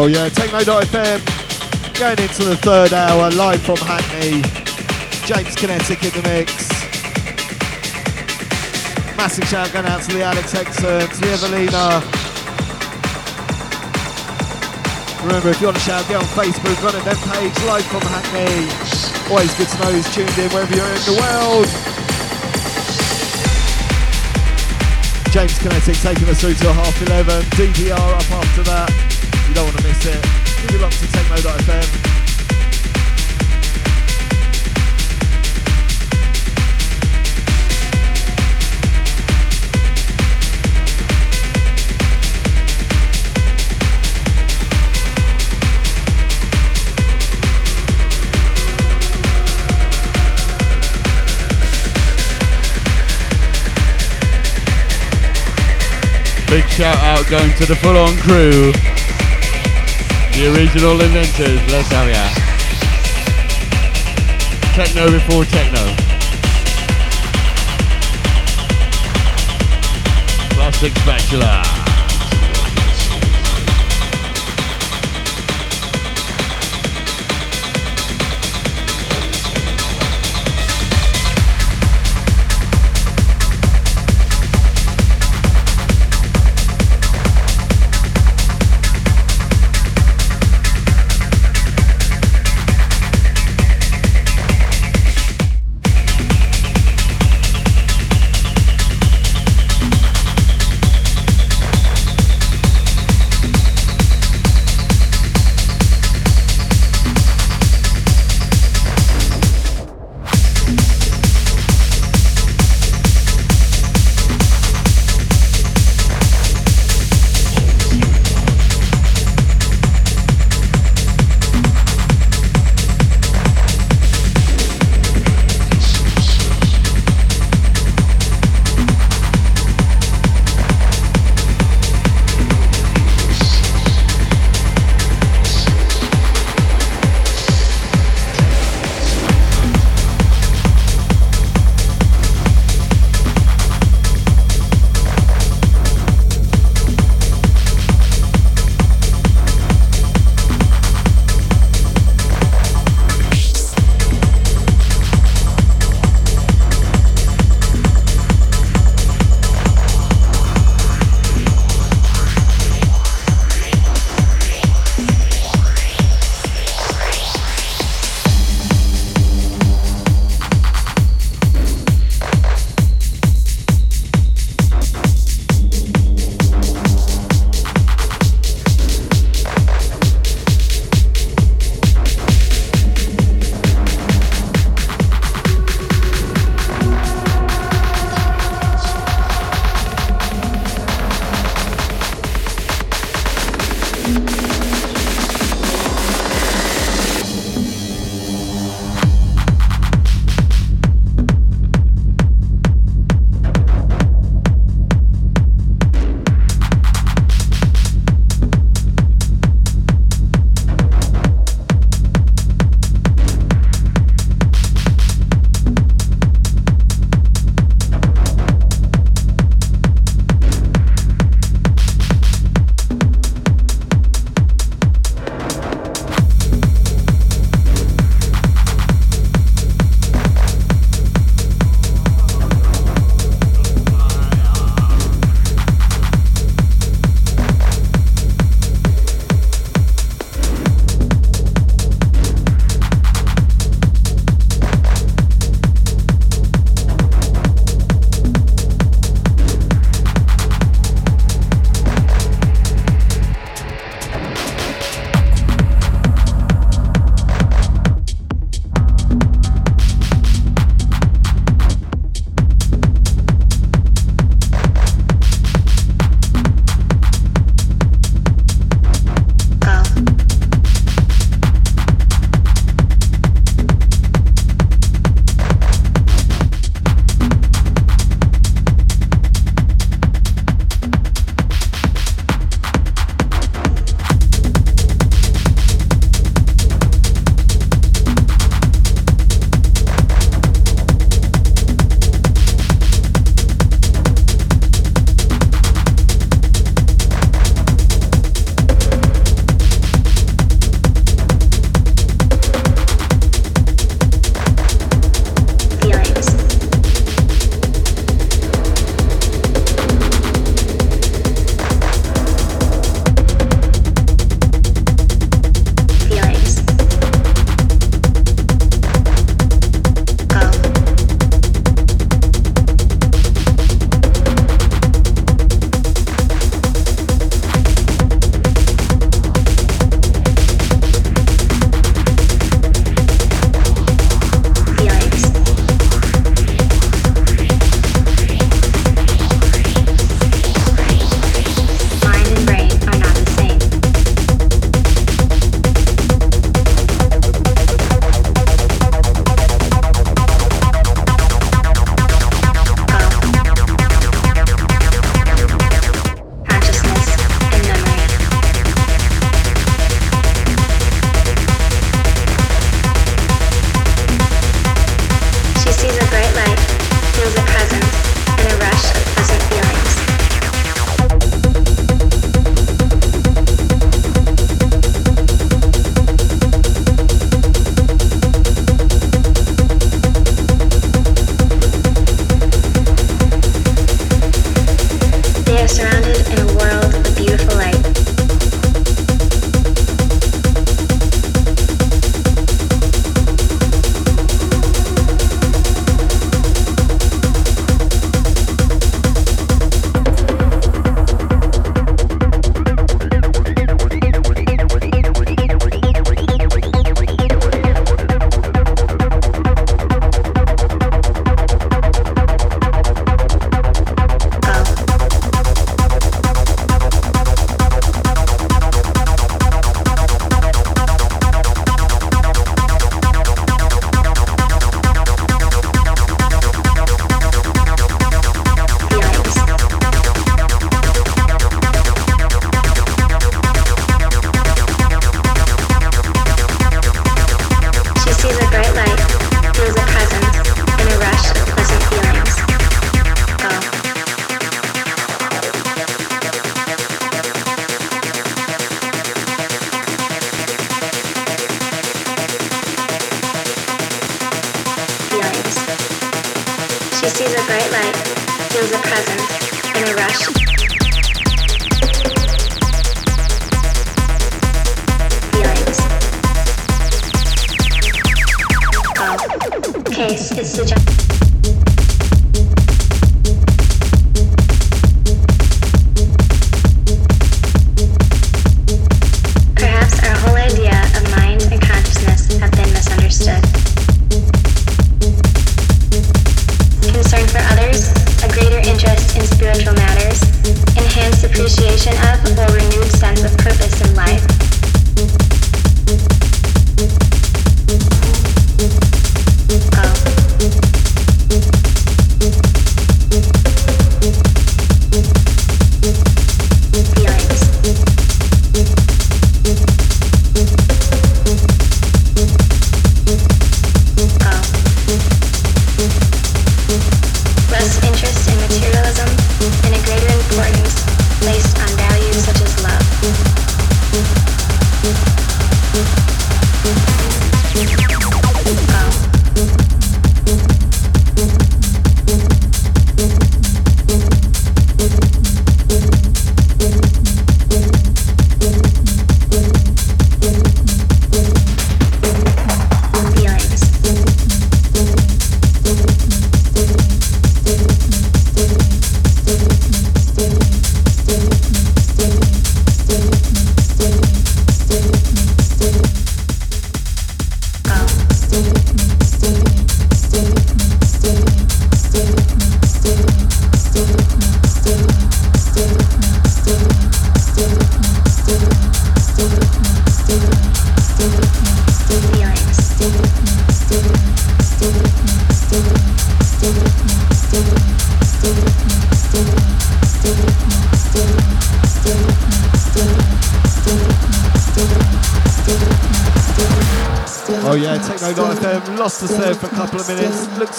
Oh yeah, Techno.fm going into the third hour live from Hackney. James Kinetec in the mix. Massive shout going out to the Alex Hexon, to the Evelina. Remember, if you want to shout, get on Facebook, run them page, live from Hackney. Always good to know who's tuned in wherever you're in the world. James Kinetec taking us through to half 11. DDR up after that.
Big shout out going to the full on crew. The original inventors, let's have ya. Techno before techno. Plastic spatula.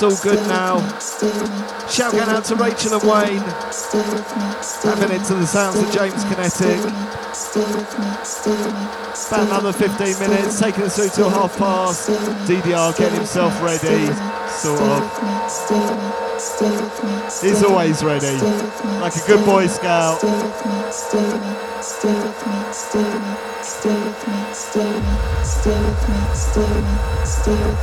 All good now. Shout out to Rachel and Wayne. Tapping into the sounds of James Kinetec. About another 15 minutes, taking us through to half past. DDR getting himself ready, sort of. He's always ready, like a good Boy Scout.
Stay with me, stay with me, stay with me.
Oh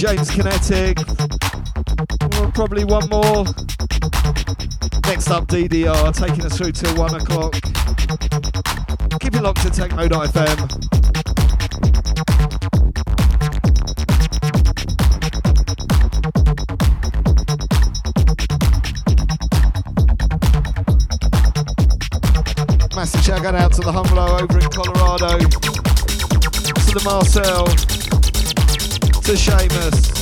James Kinetec. Well, probably one more. Next up, DDR, taking us through till one o'clock. Keep it locked to Techno.fm. Massive shout out to the Humlo over in Colorado, to the Marcel, to Seamus.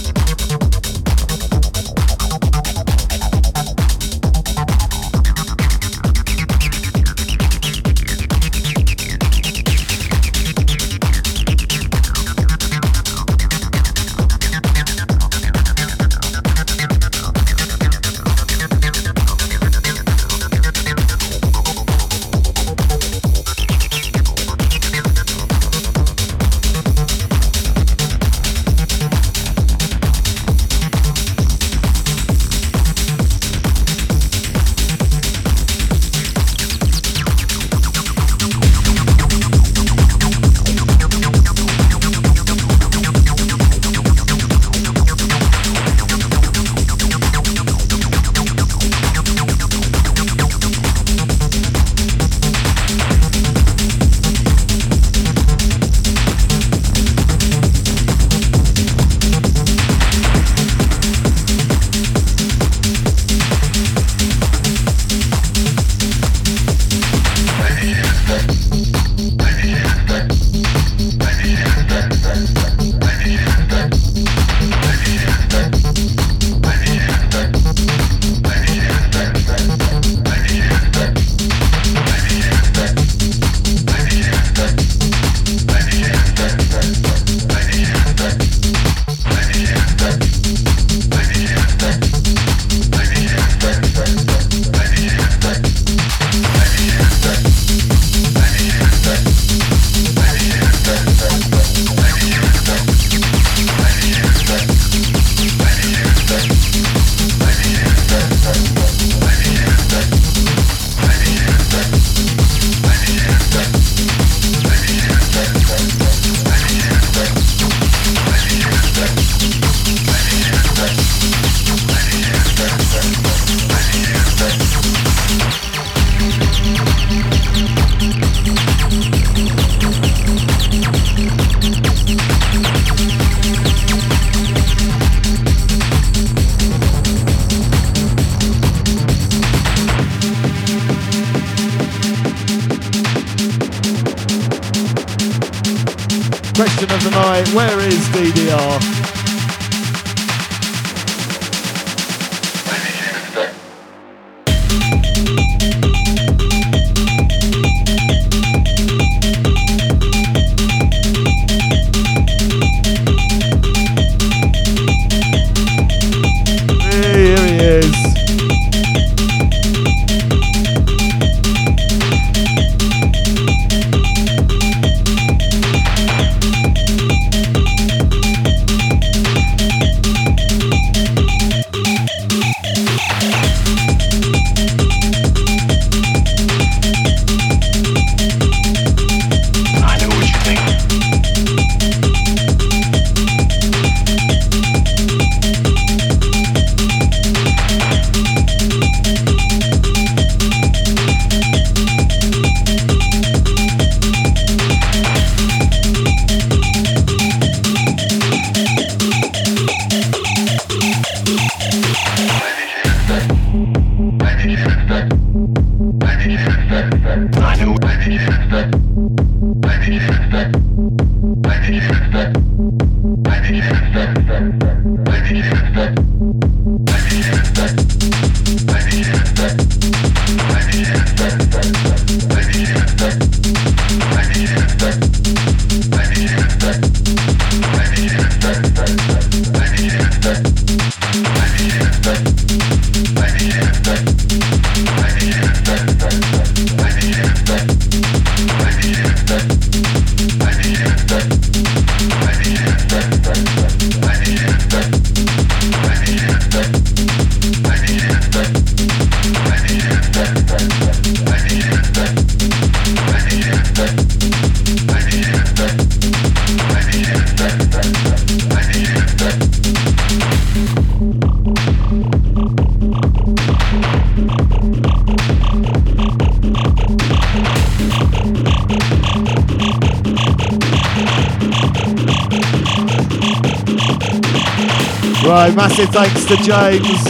To James.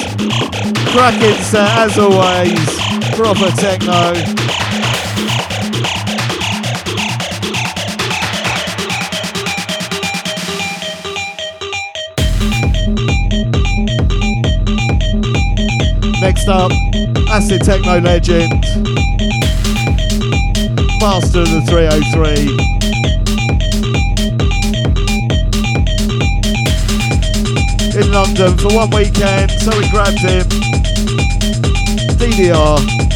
Cracking set uh, as always. Proper techno. Next up, acid techno legend, master of the 303. In London for one weekend, so we grabbed him. DDR.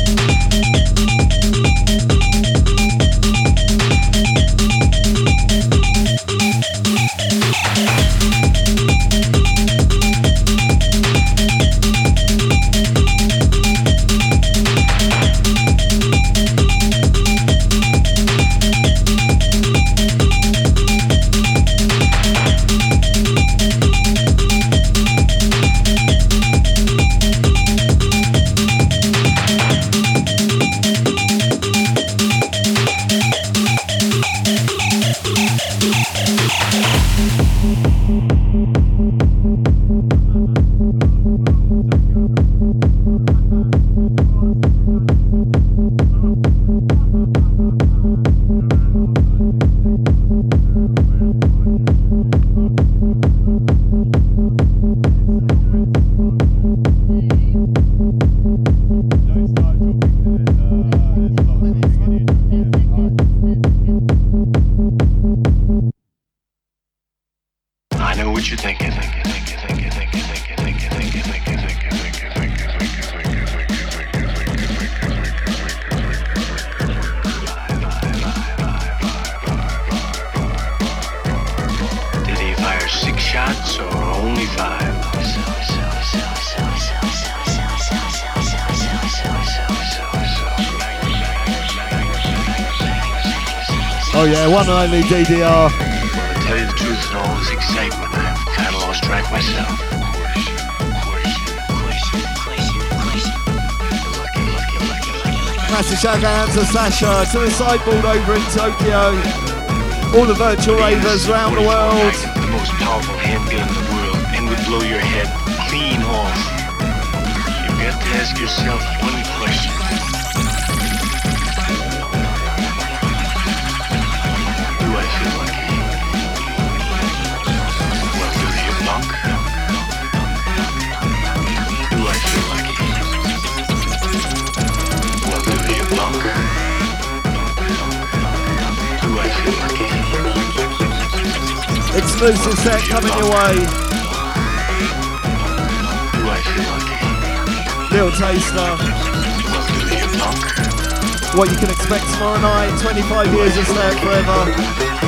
One and only
Well, to tell you the truth, in all this excitement, I've kind of lost track myself.
Massive shout out to Sasha, to the sideboard over in Tokyo, all the virtual ravers around the world.
The most powerful handgun in the world and would blow your head clean off. You've got to ask yourself
Exclusive set coming your way. Little taster. What you can expect tomorrow night, 25 years of Stay Forever.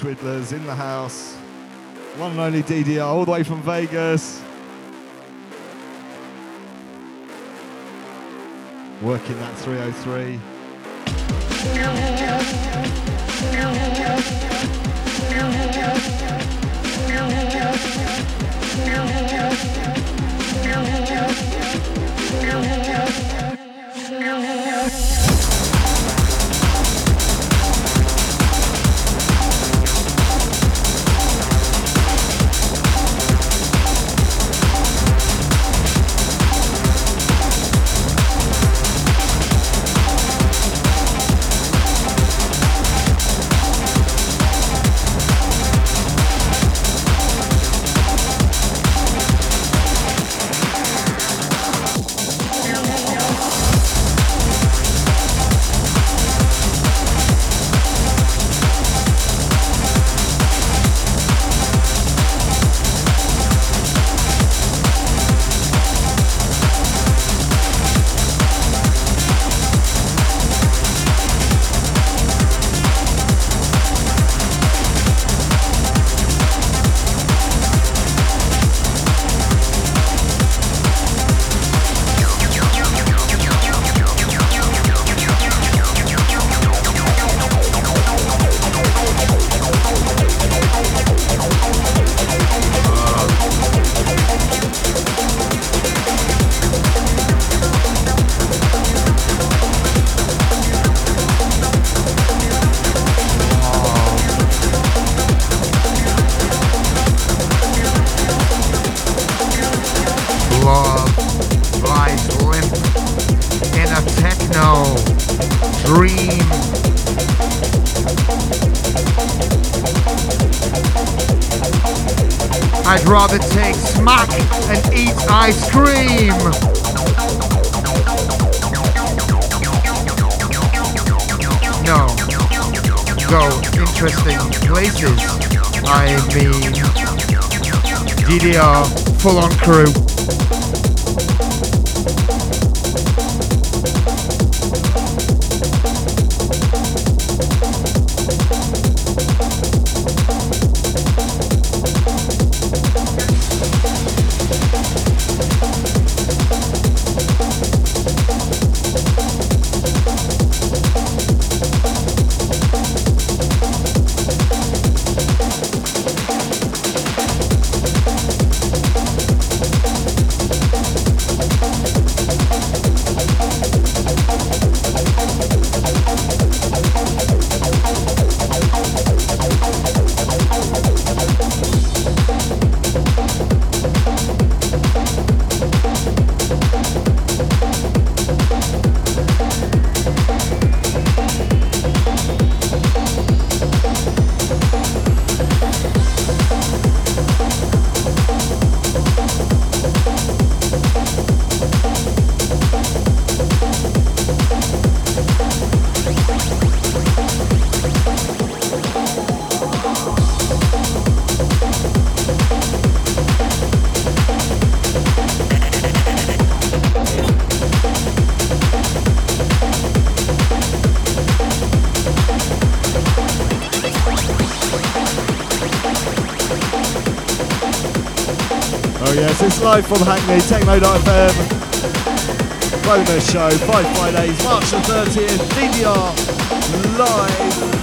Twiddlers in the house. One and only DDR, all the way from Vegas. Working that 303.
Crew.
live from Hackney, Techno.fm. Bonus show, five Fridays, March the 30th, DDR live.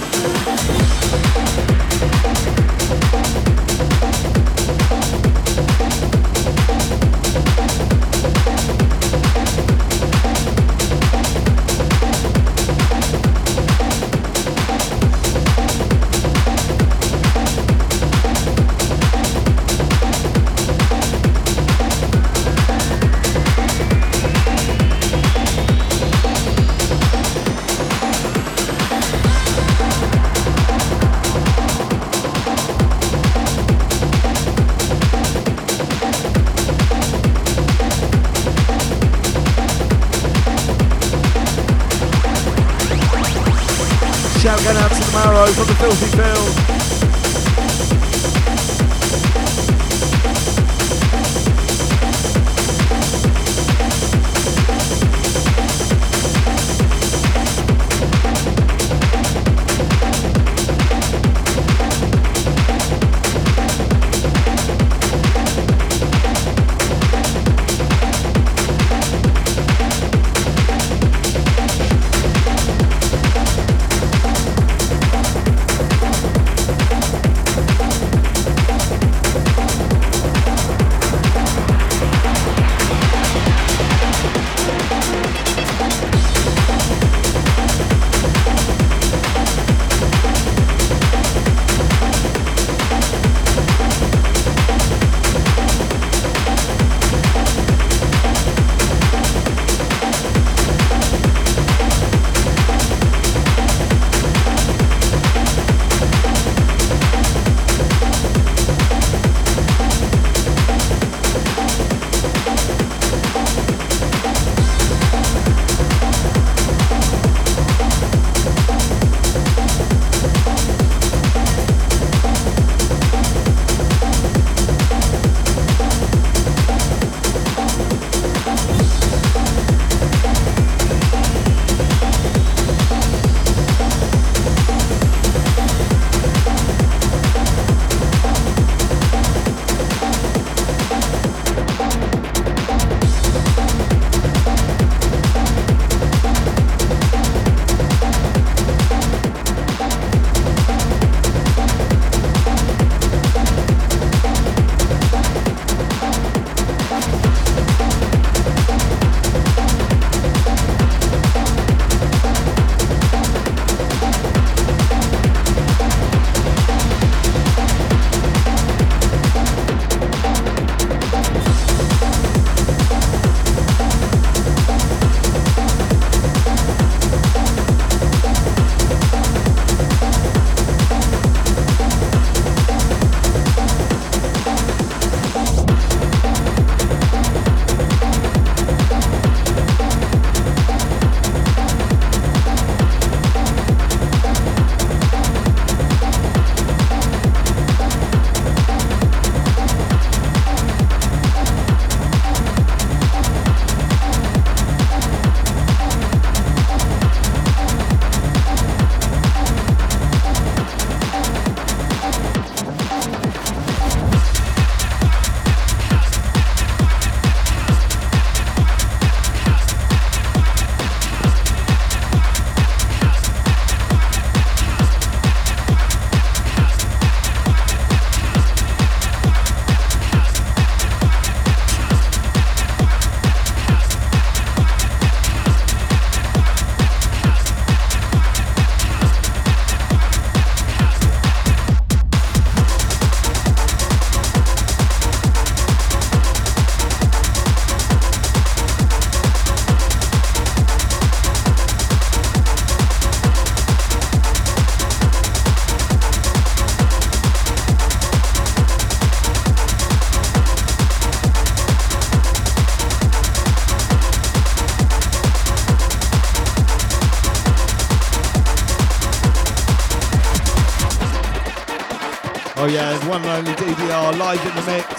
Live in the mix.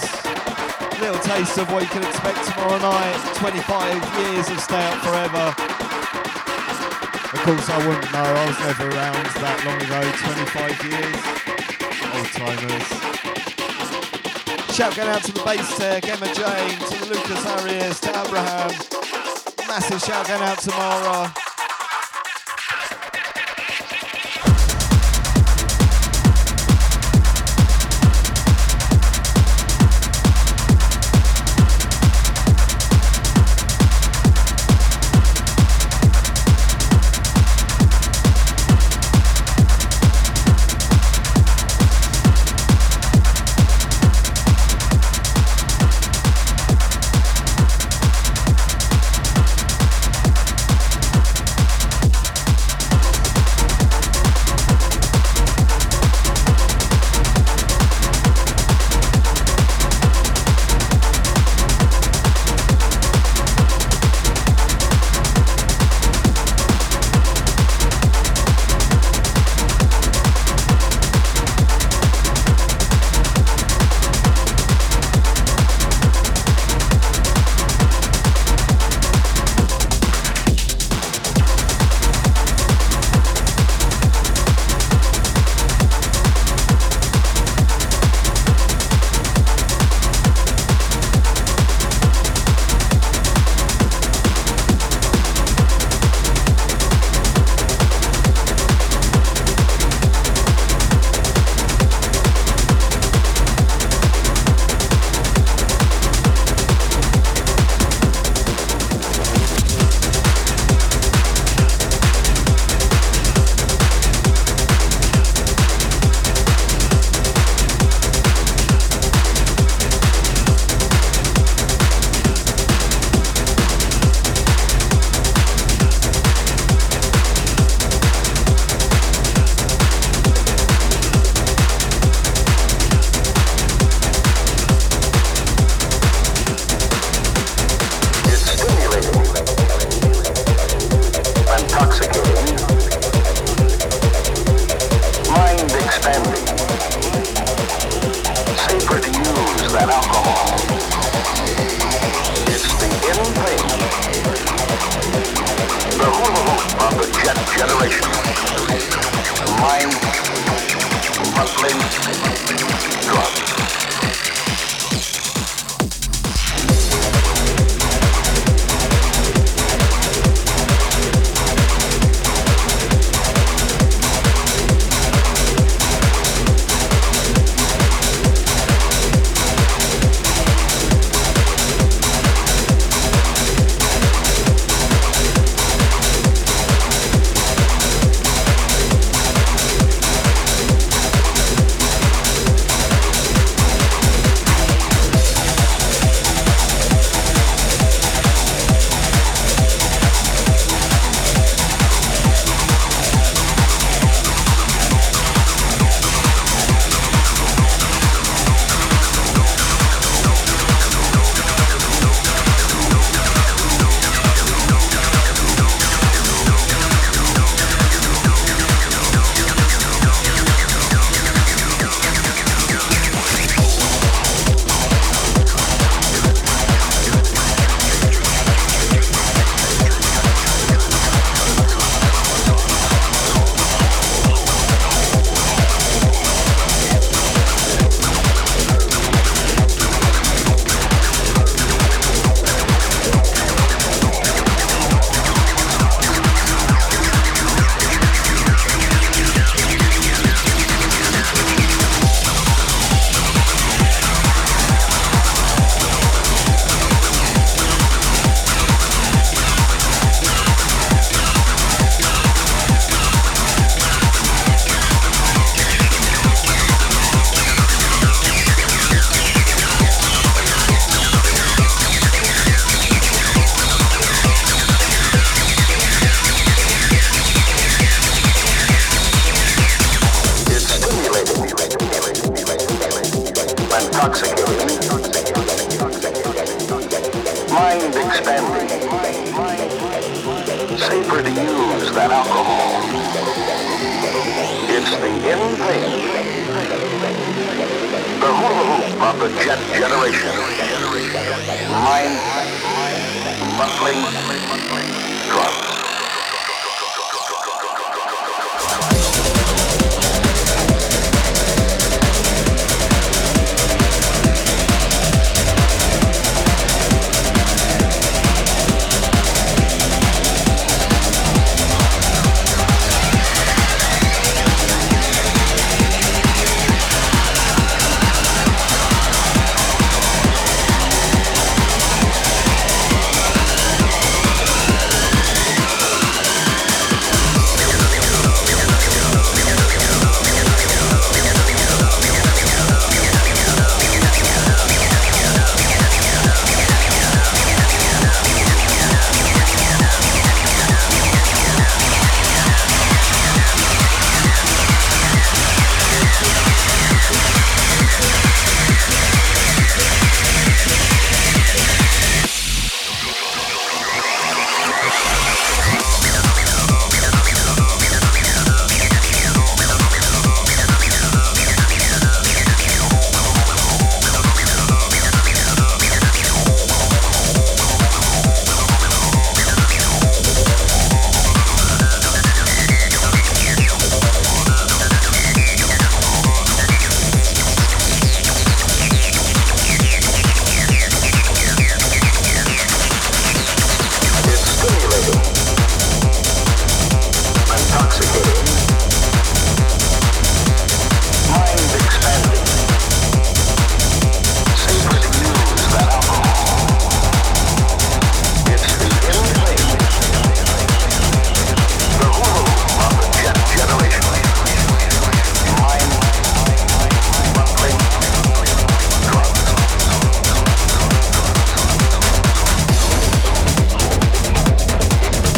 Little taste of what you can expect tomorrow night. 25 years of Stay Up Forever. Of course, I wouldn't know. I was never around that long ago. 25 years. Old timers. Shout going out to the bass tech, Emma Jane, to Lucas Arias, to Abraham. Massive shout going out to Mara.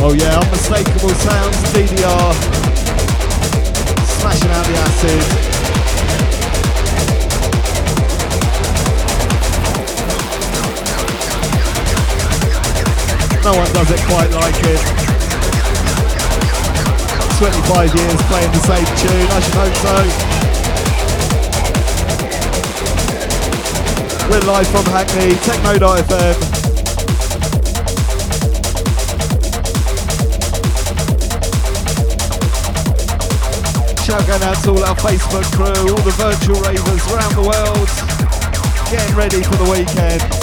Oh yeah, unmistakable sounds, DDR. Smashing out the acid. No one does it quite like it. 25 years playing the same tune, I should hope so. We're live from Hackney, Techno.fm. Shout going out to all our Facebook crew, all the virtual ravers around the world, getting ready for the weekend.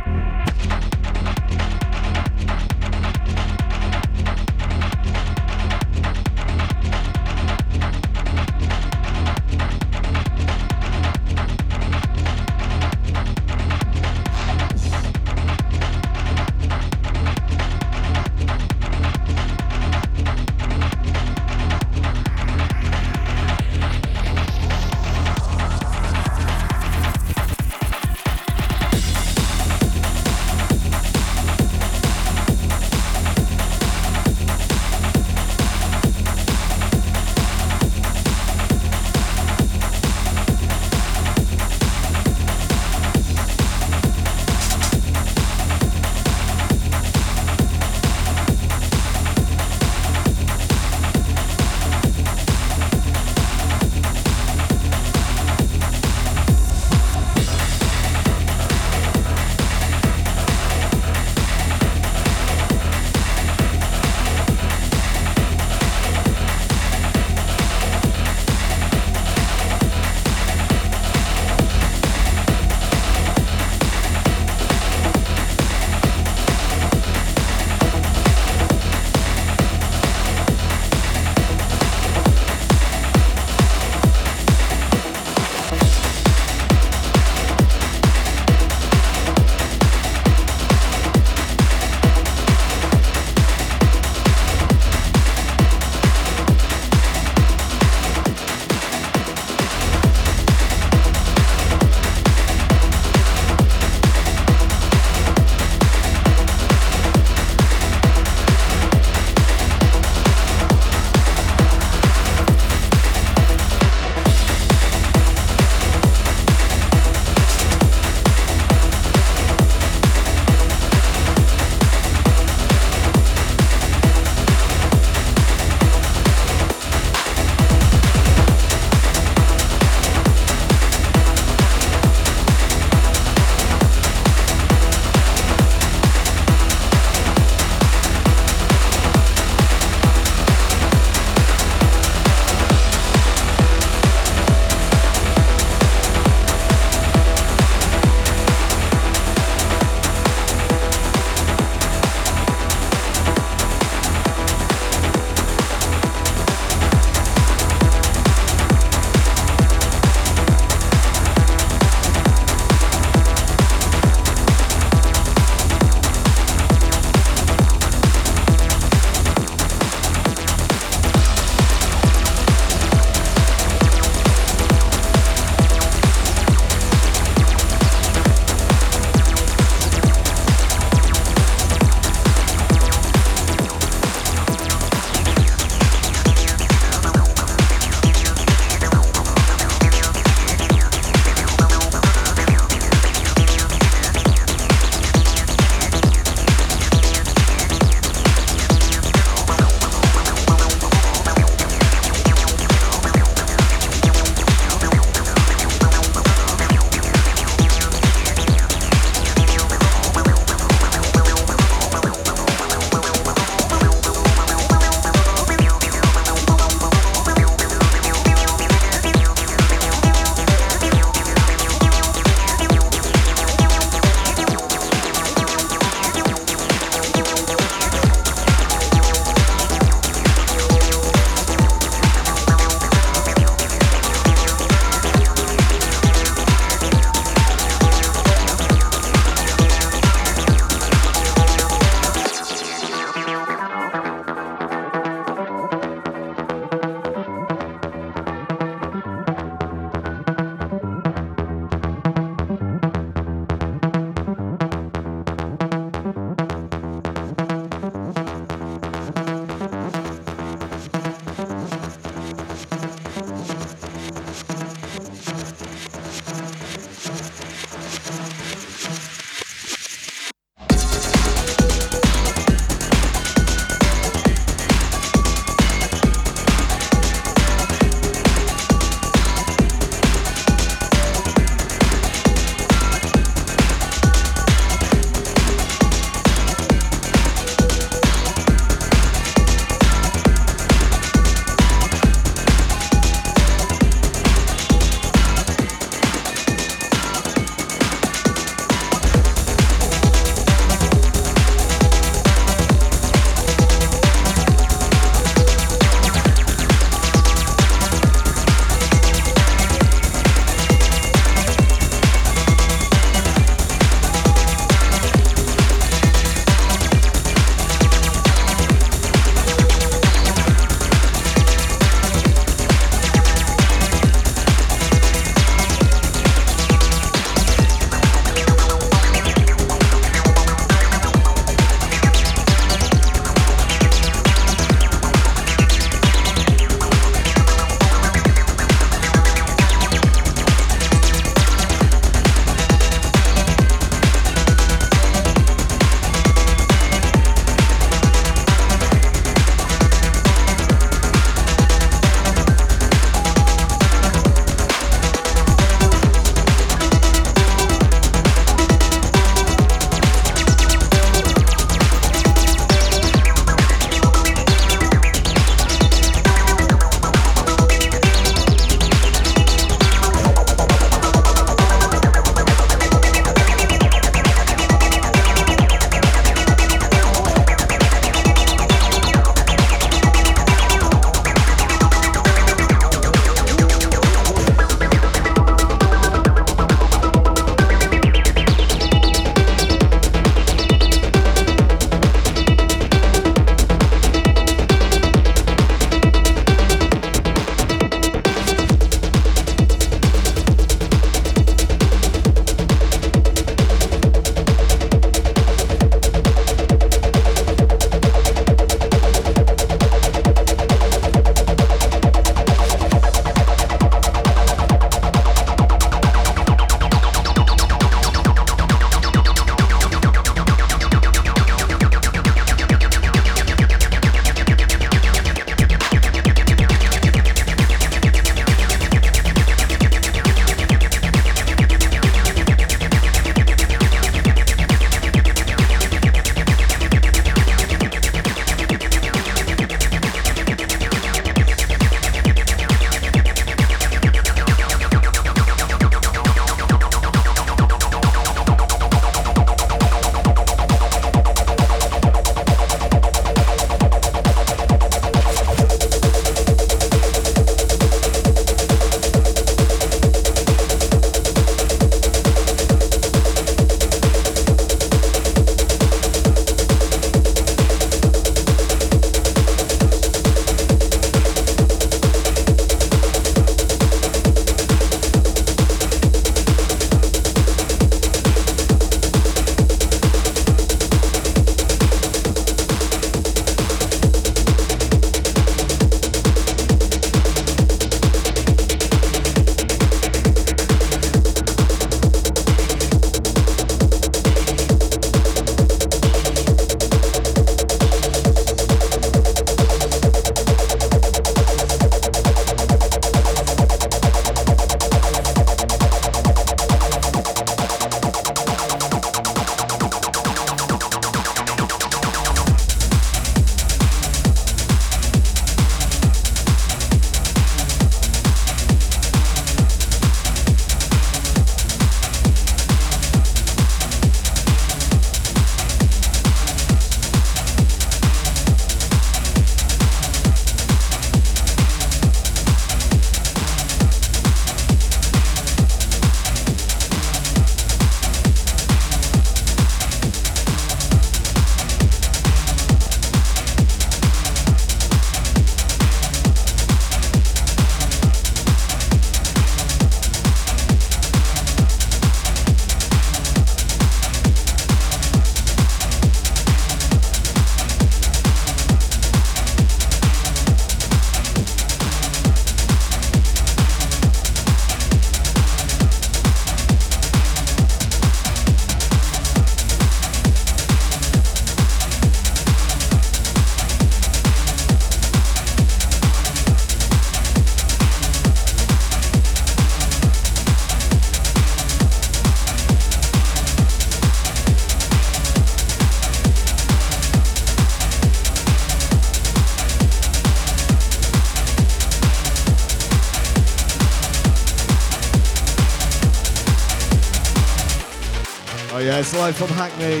Live from Hackney.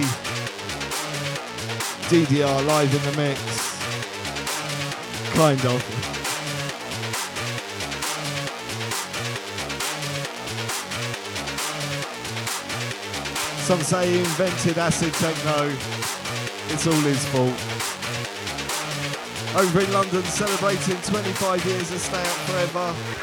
DDR live in the mix. Kind of. Some say he invented acid techno. It's all his fault. Over in London, celebrating 25 years of Stay Up Forever.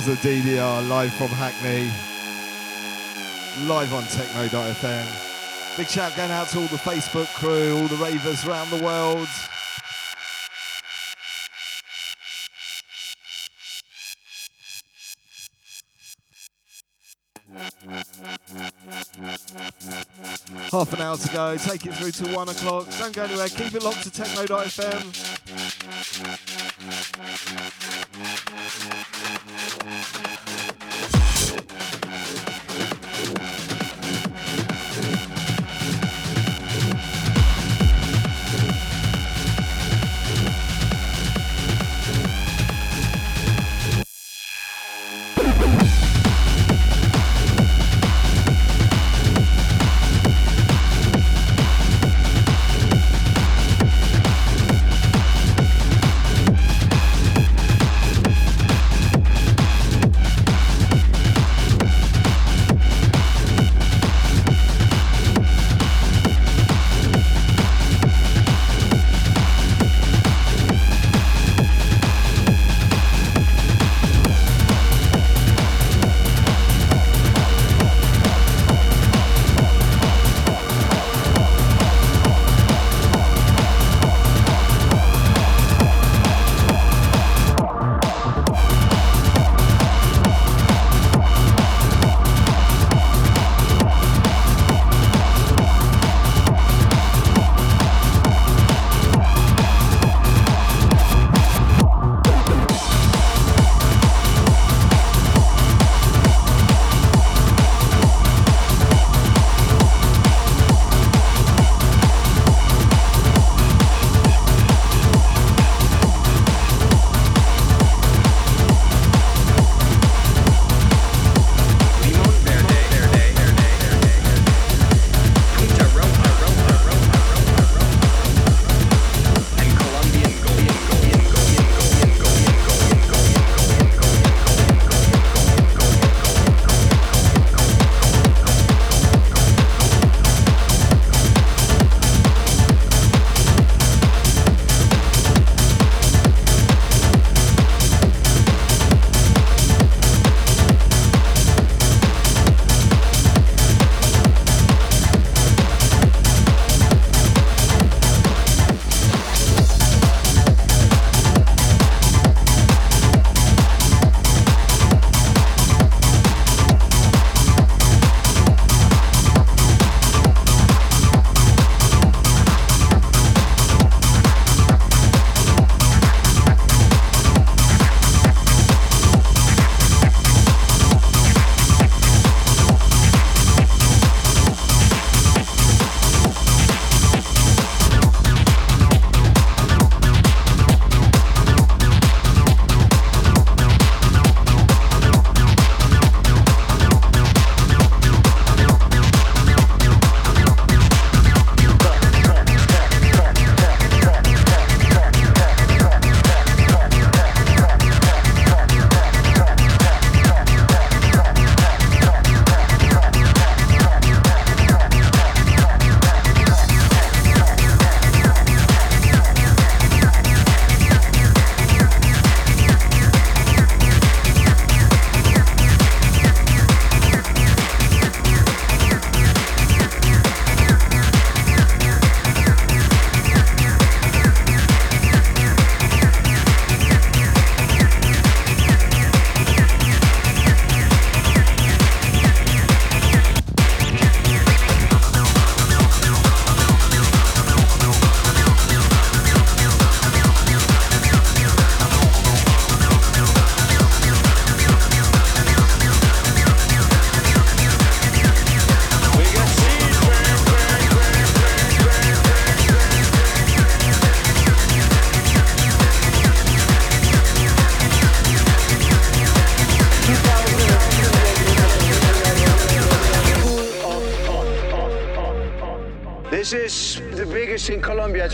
Sounds of DDR live from Hackney, live on Techno.fm. Big shout going out to all the Facebook crew, all the ravers around the world. Half an hour to go. Take it through to one o'clock. Don't go anywhere. Keep it locked to techno.fm.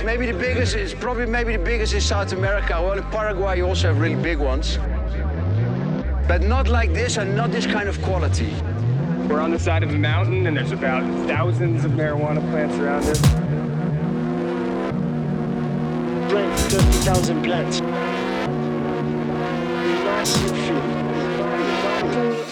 maybe the biggest, it's probably maybe the biggest in South America. Well, in Paraguay you also have really big ones. But not like this and not this kind of quality.
We're on the side of a mountain and there's about thousands of marijuana plants around us.
30,000 plants.
Oh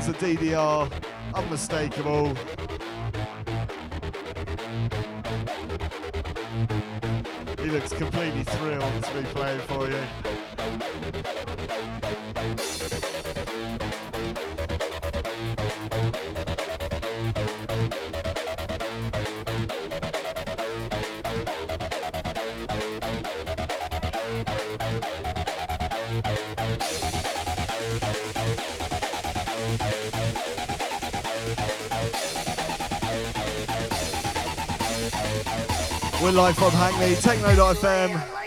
sounds of DDR, unmistakable. Live from Hackney, Techno.fm.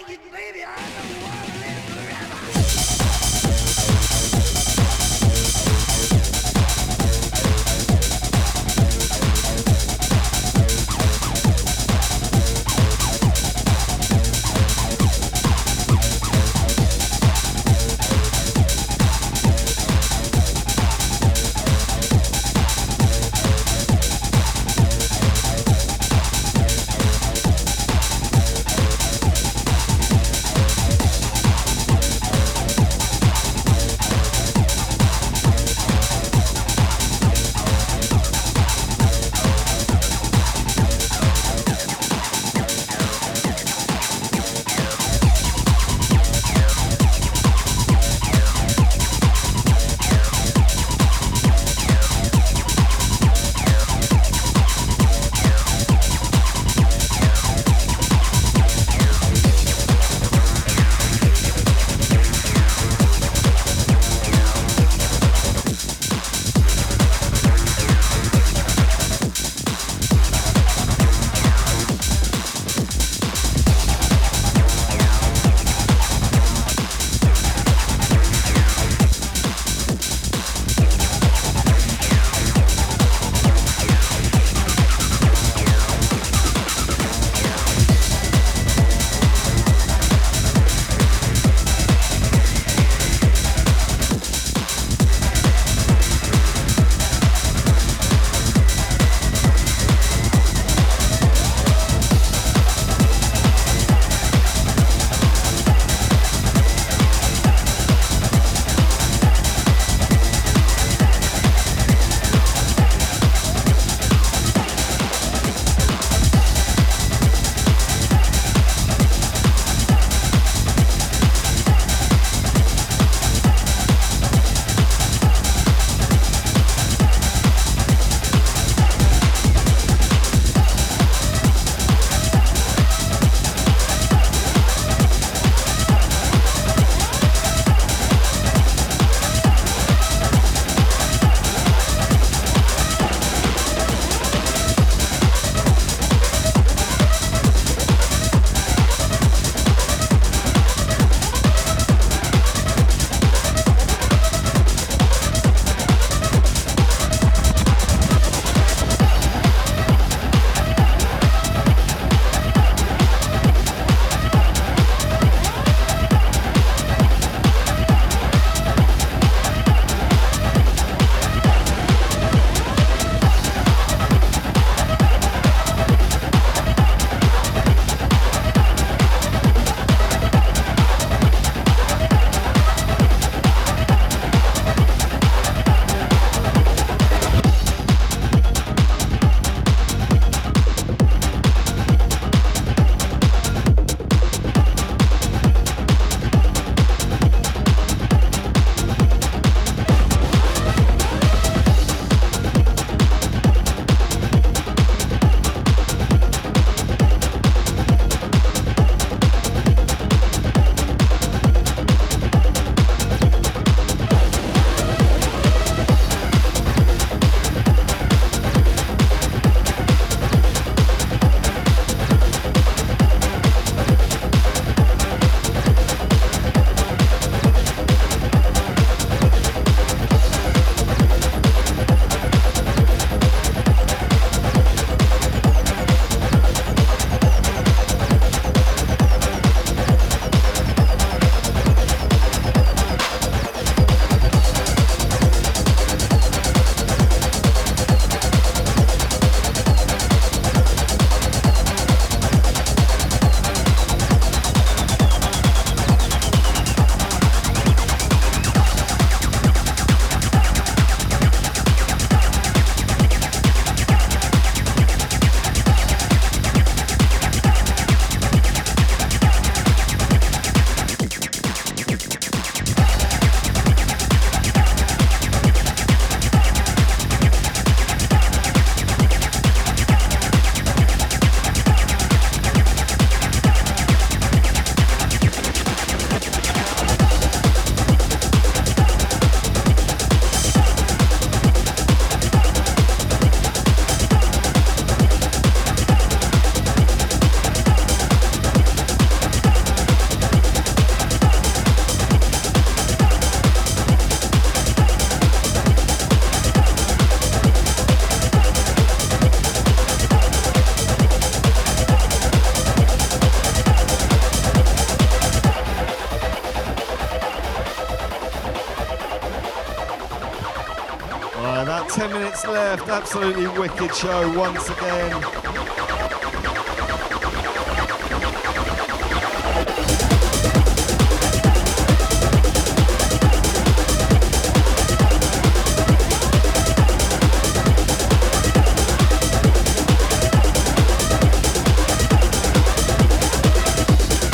minutes left. Absolutely wicked show once again.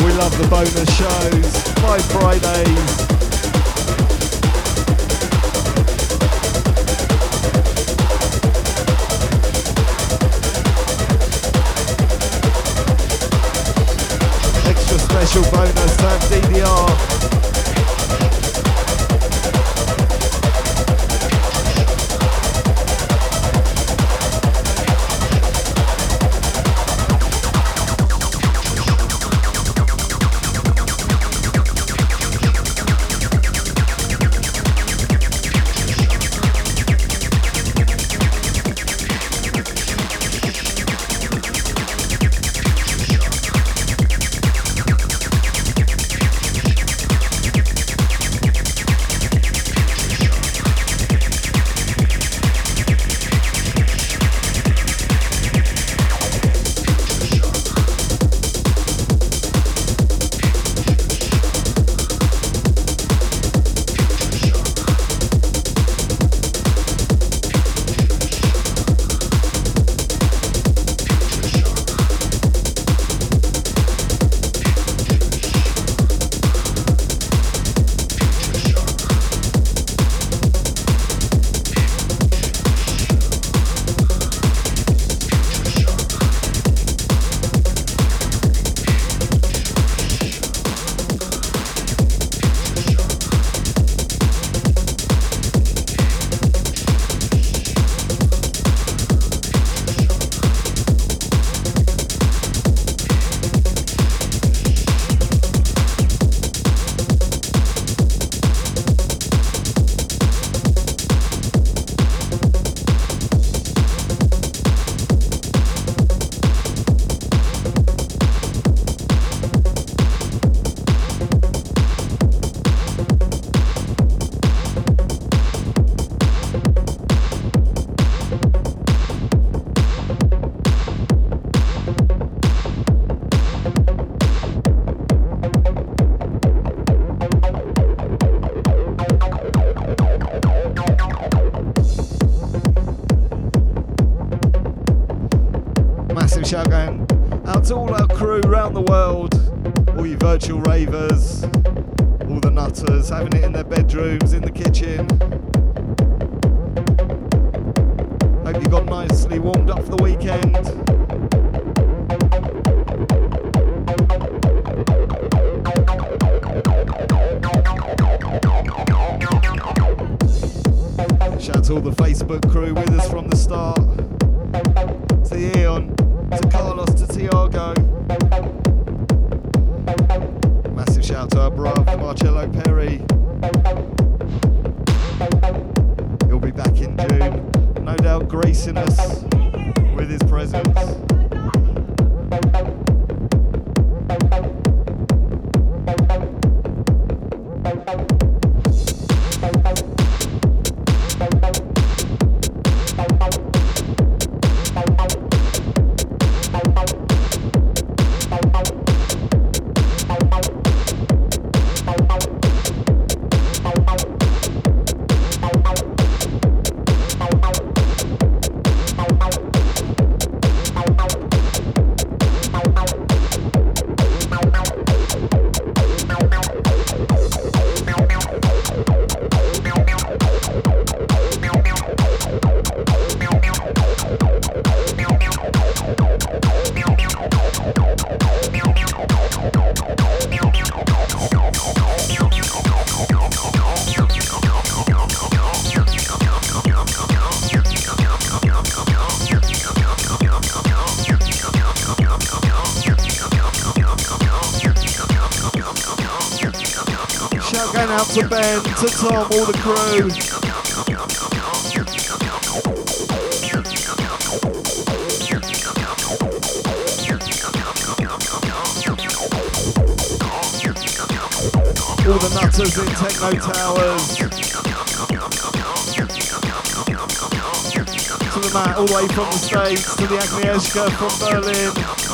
We love the bonus shows. Five Fridays. Carlos, to Tiago. Massive shout out to our bruv, Marcello Perry. He'll be back in June, no doubt gracing us with his presence. To Ben, to Tom, all the crew. All the nutters in Techno Towers. to the mat, all the way from the States to the Agnieszka from Berlin.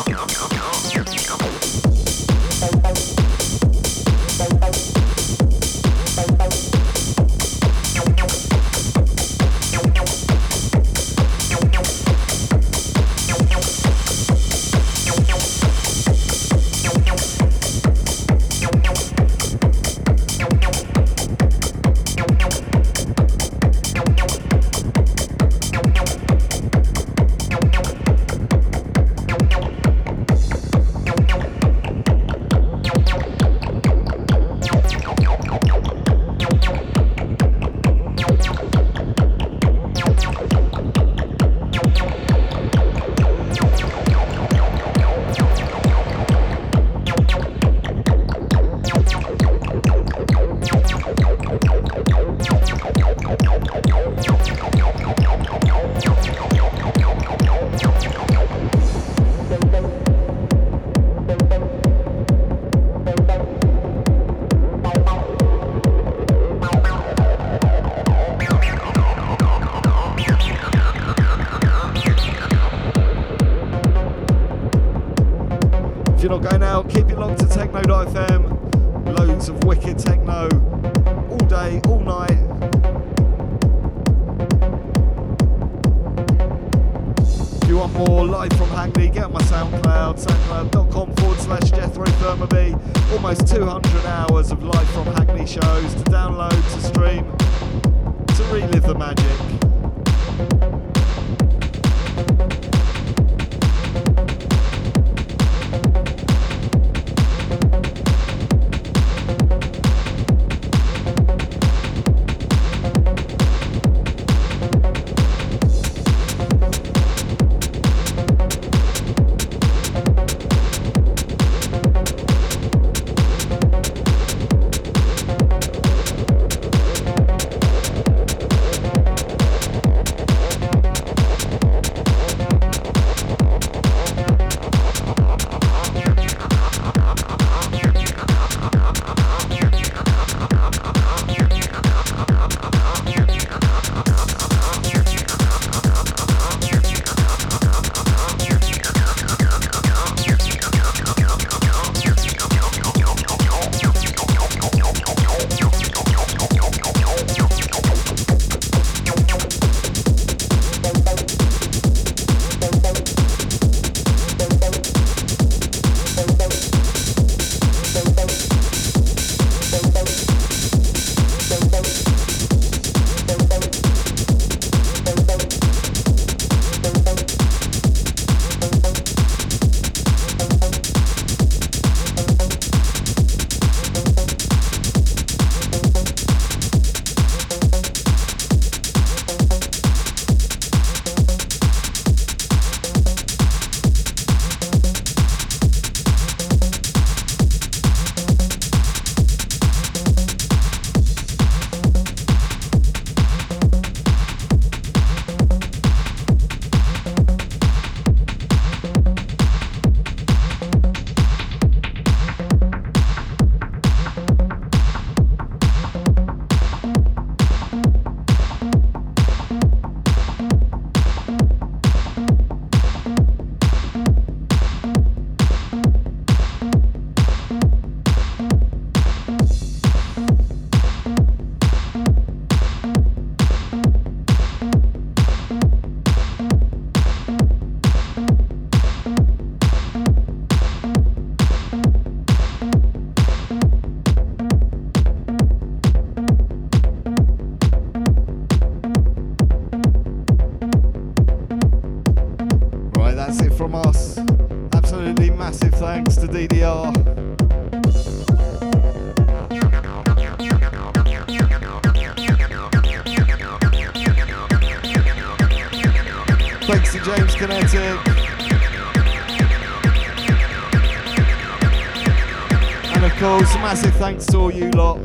Thanks to all you lot.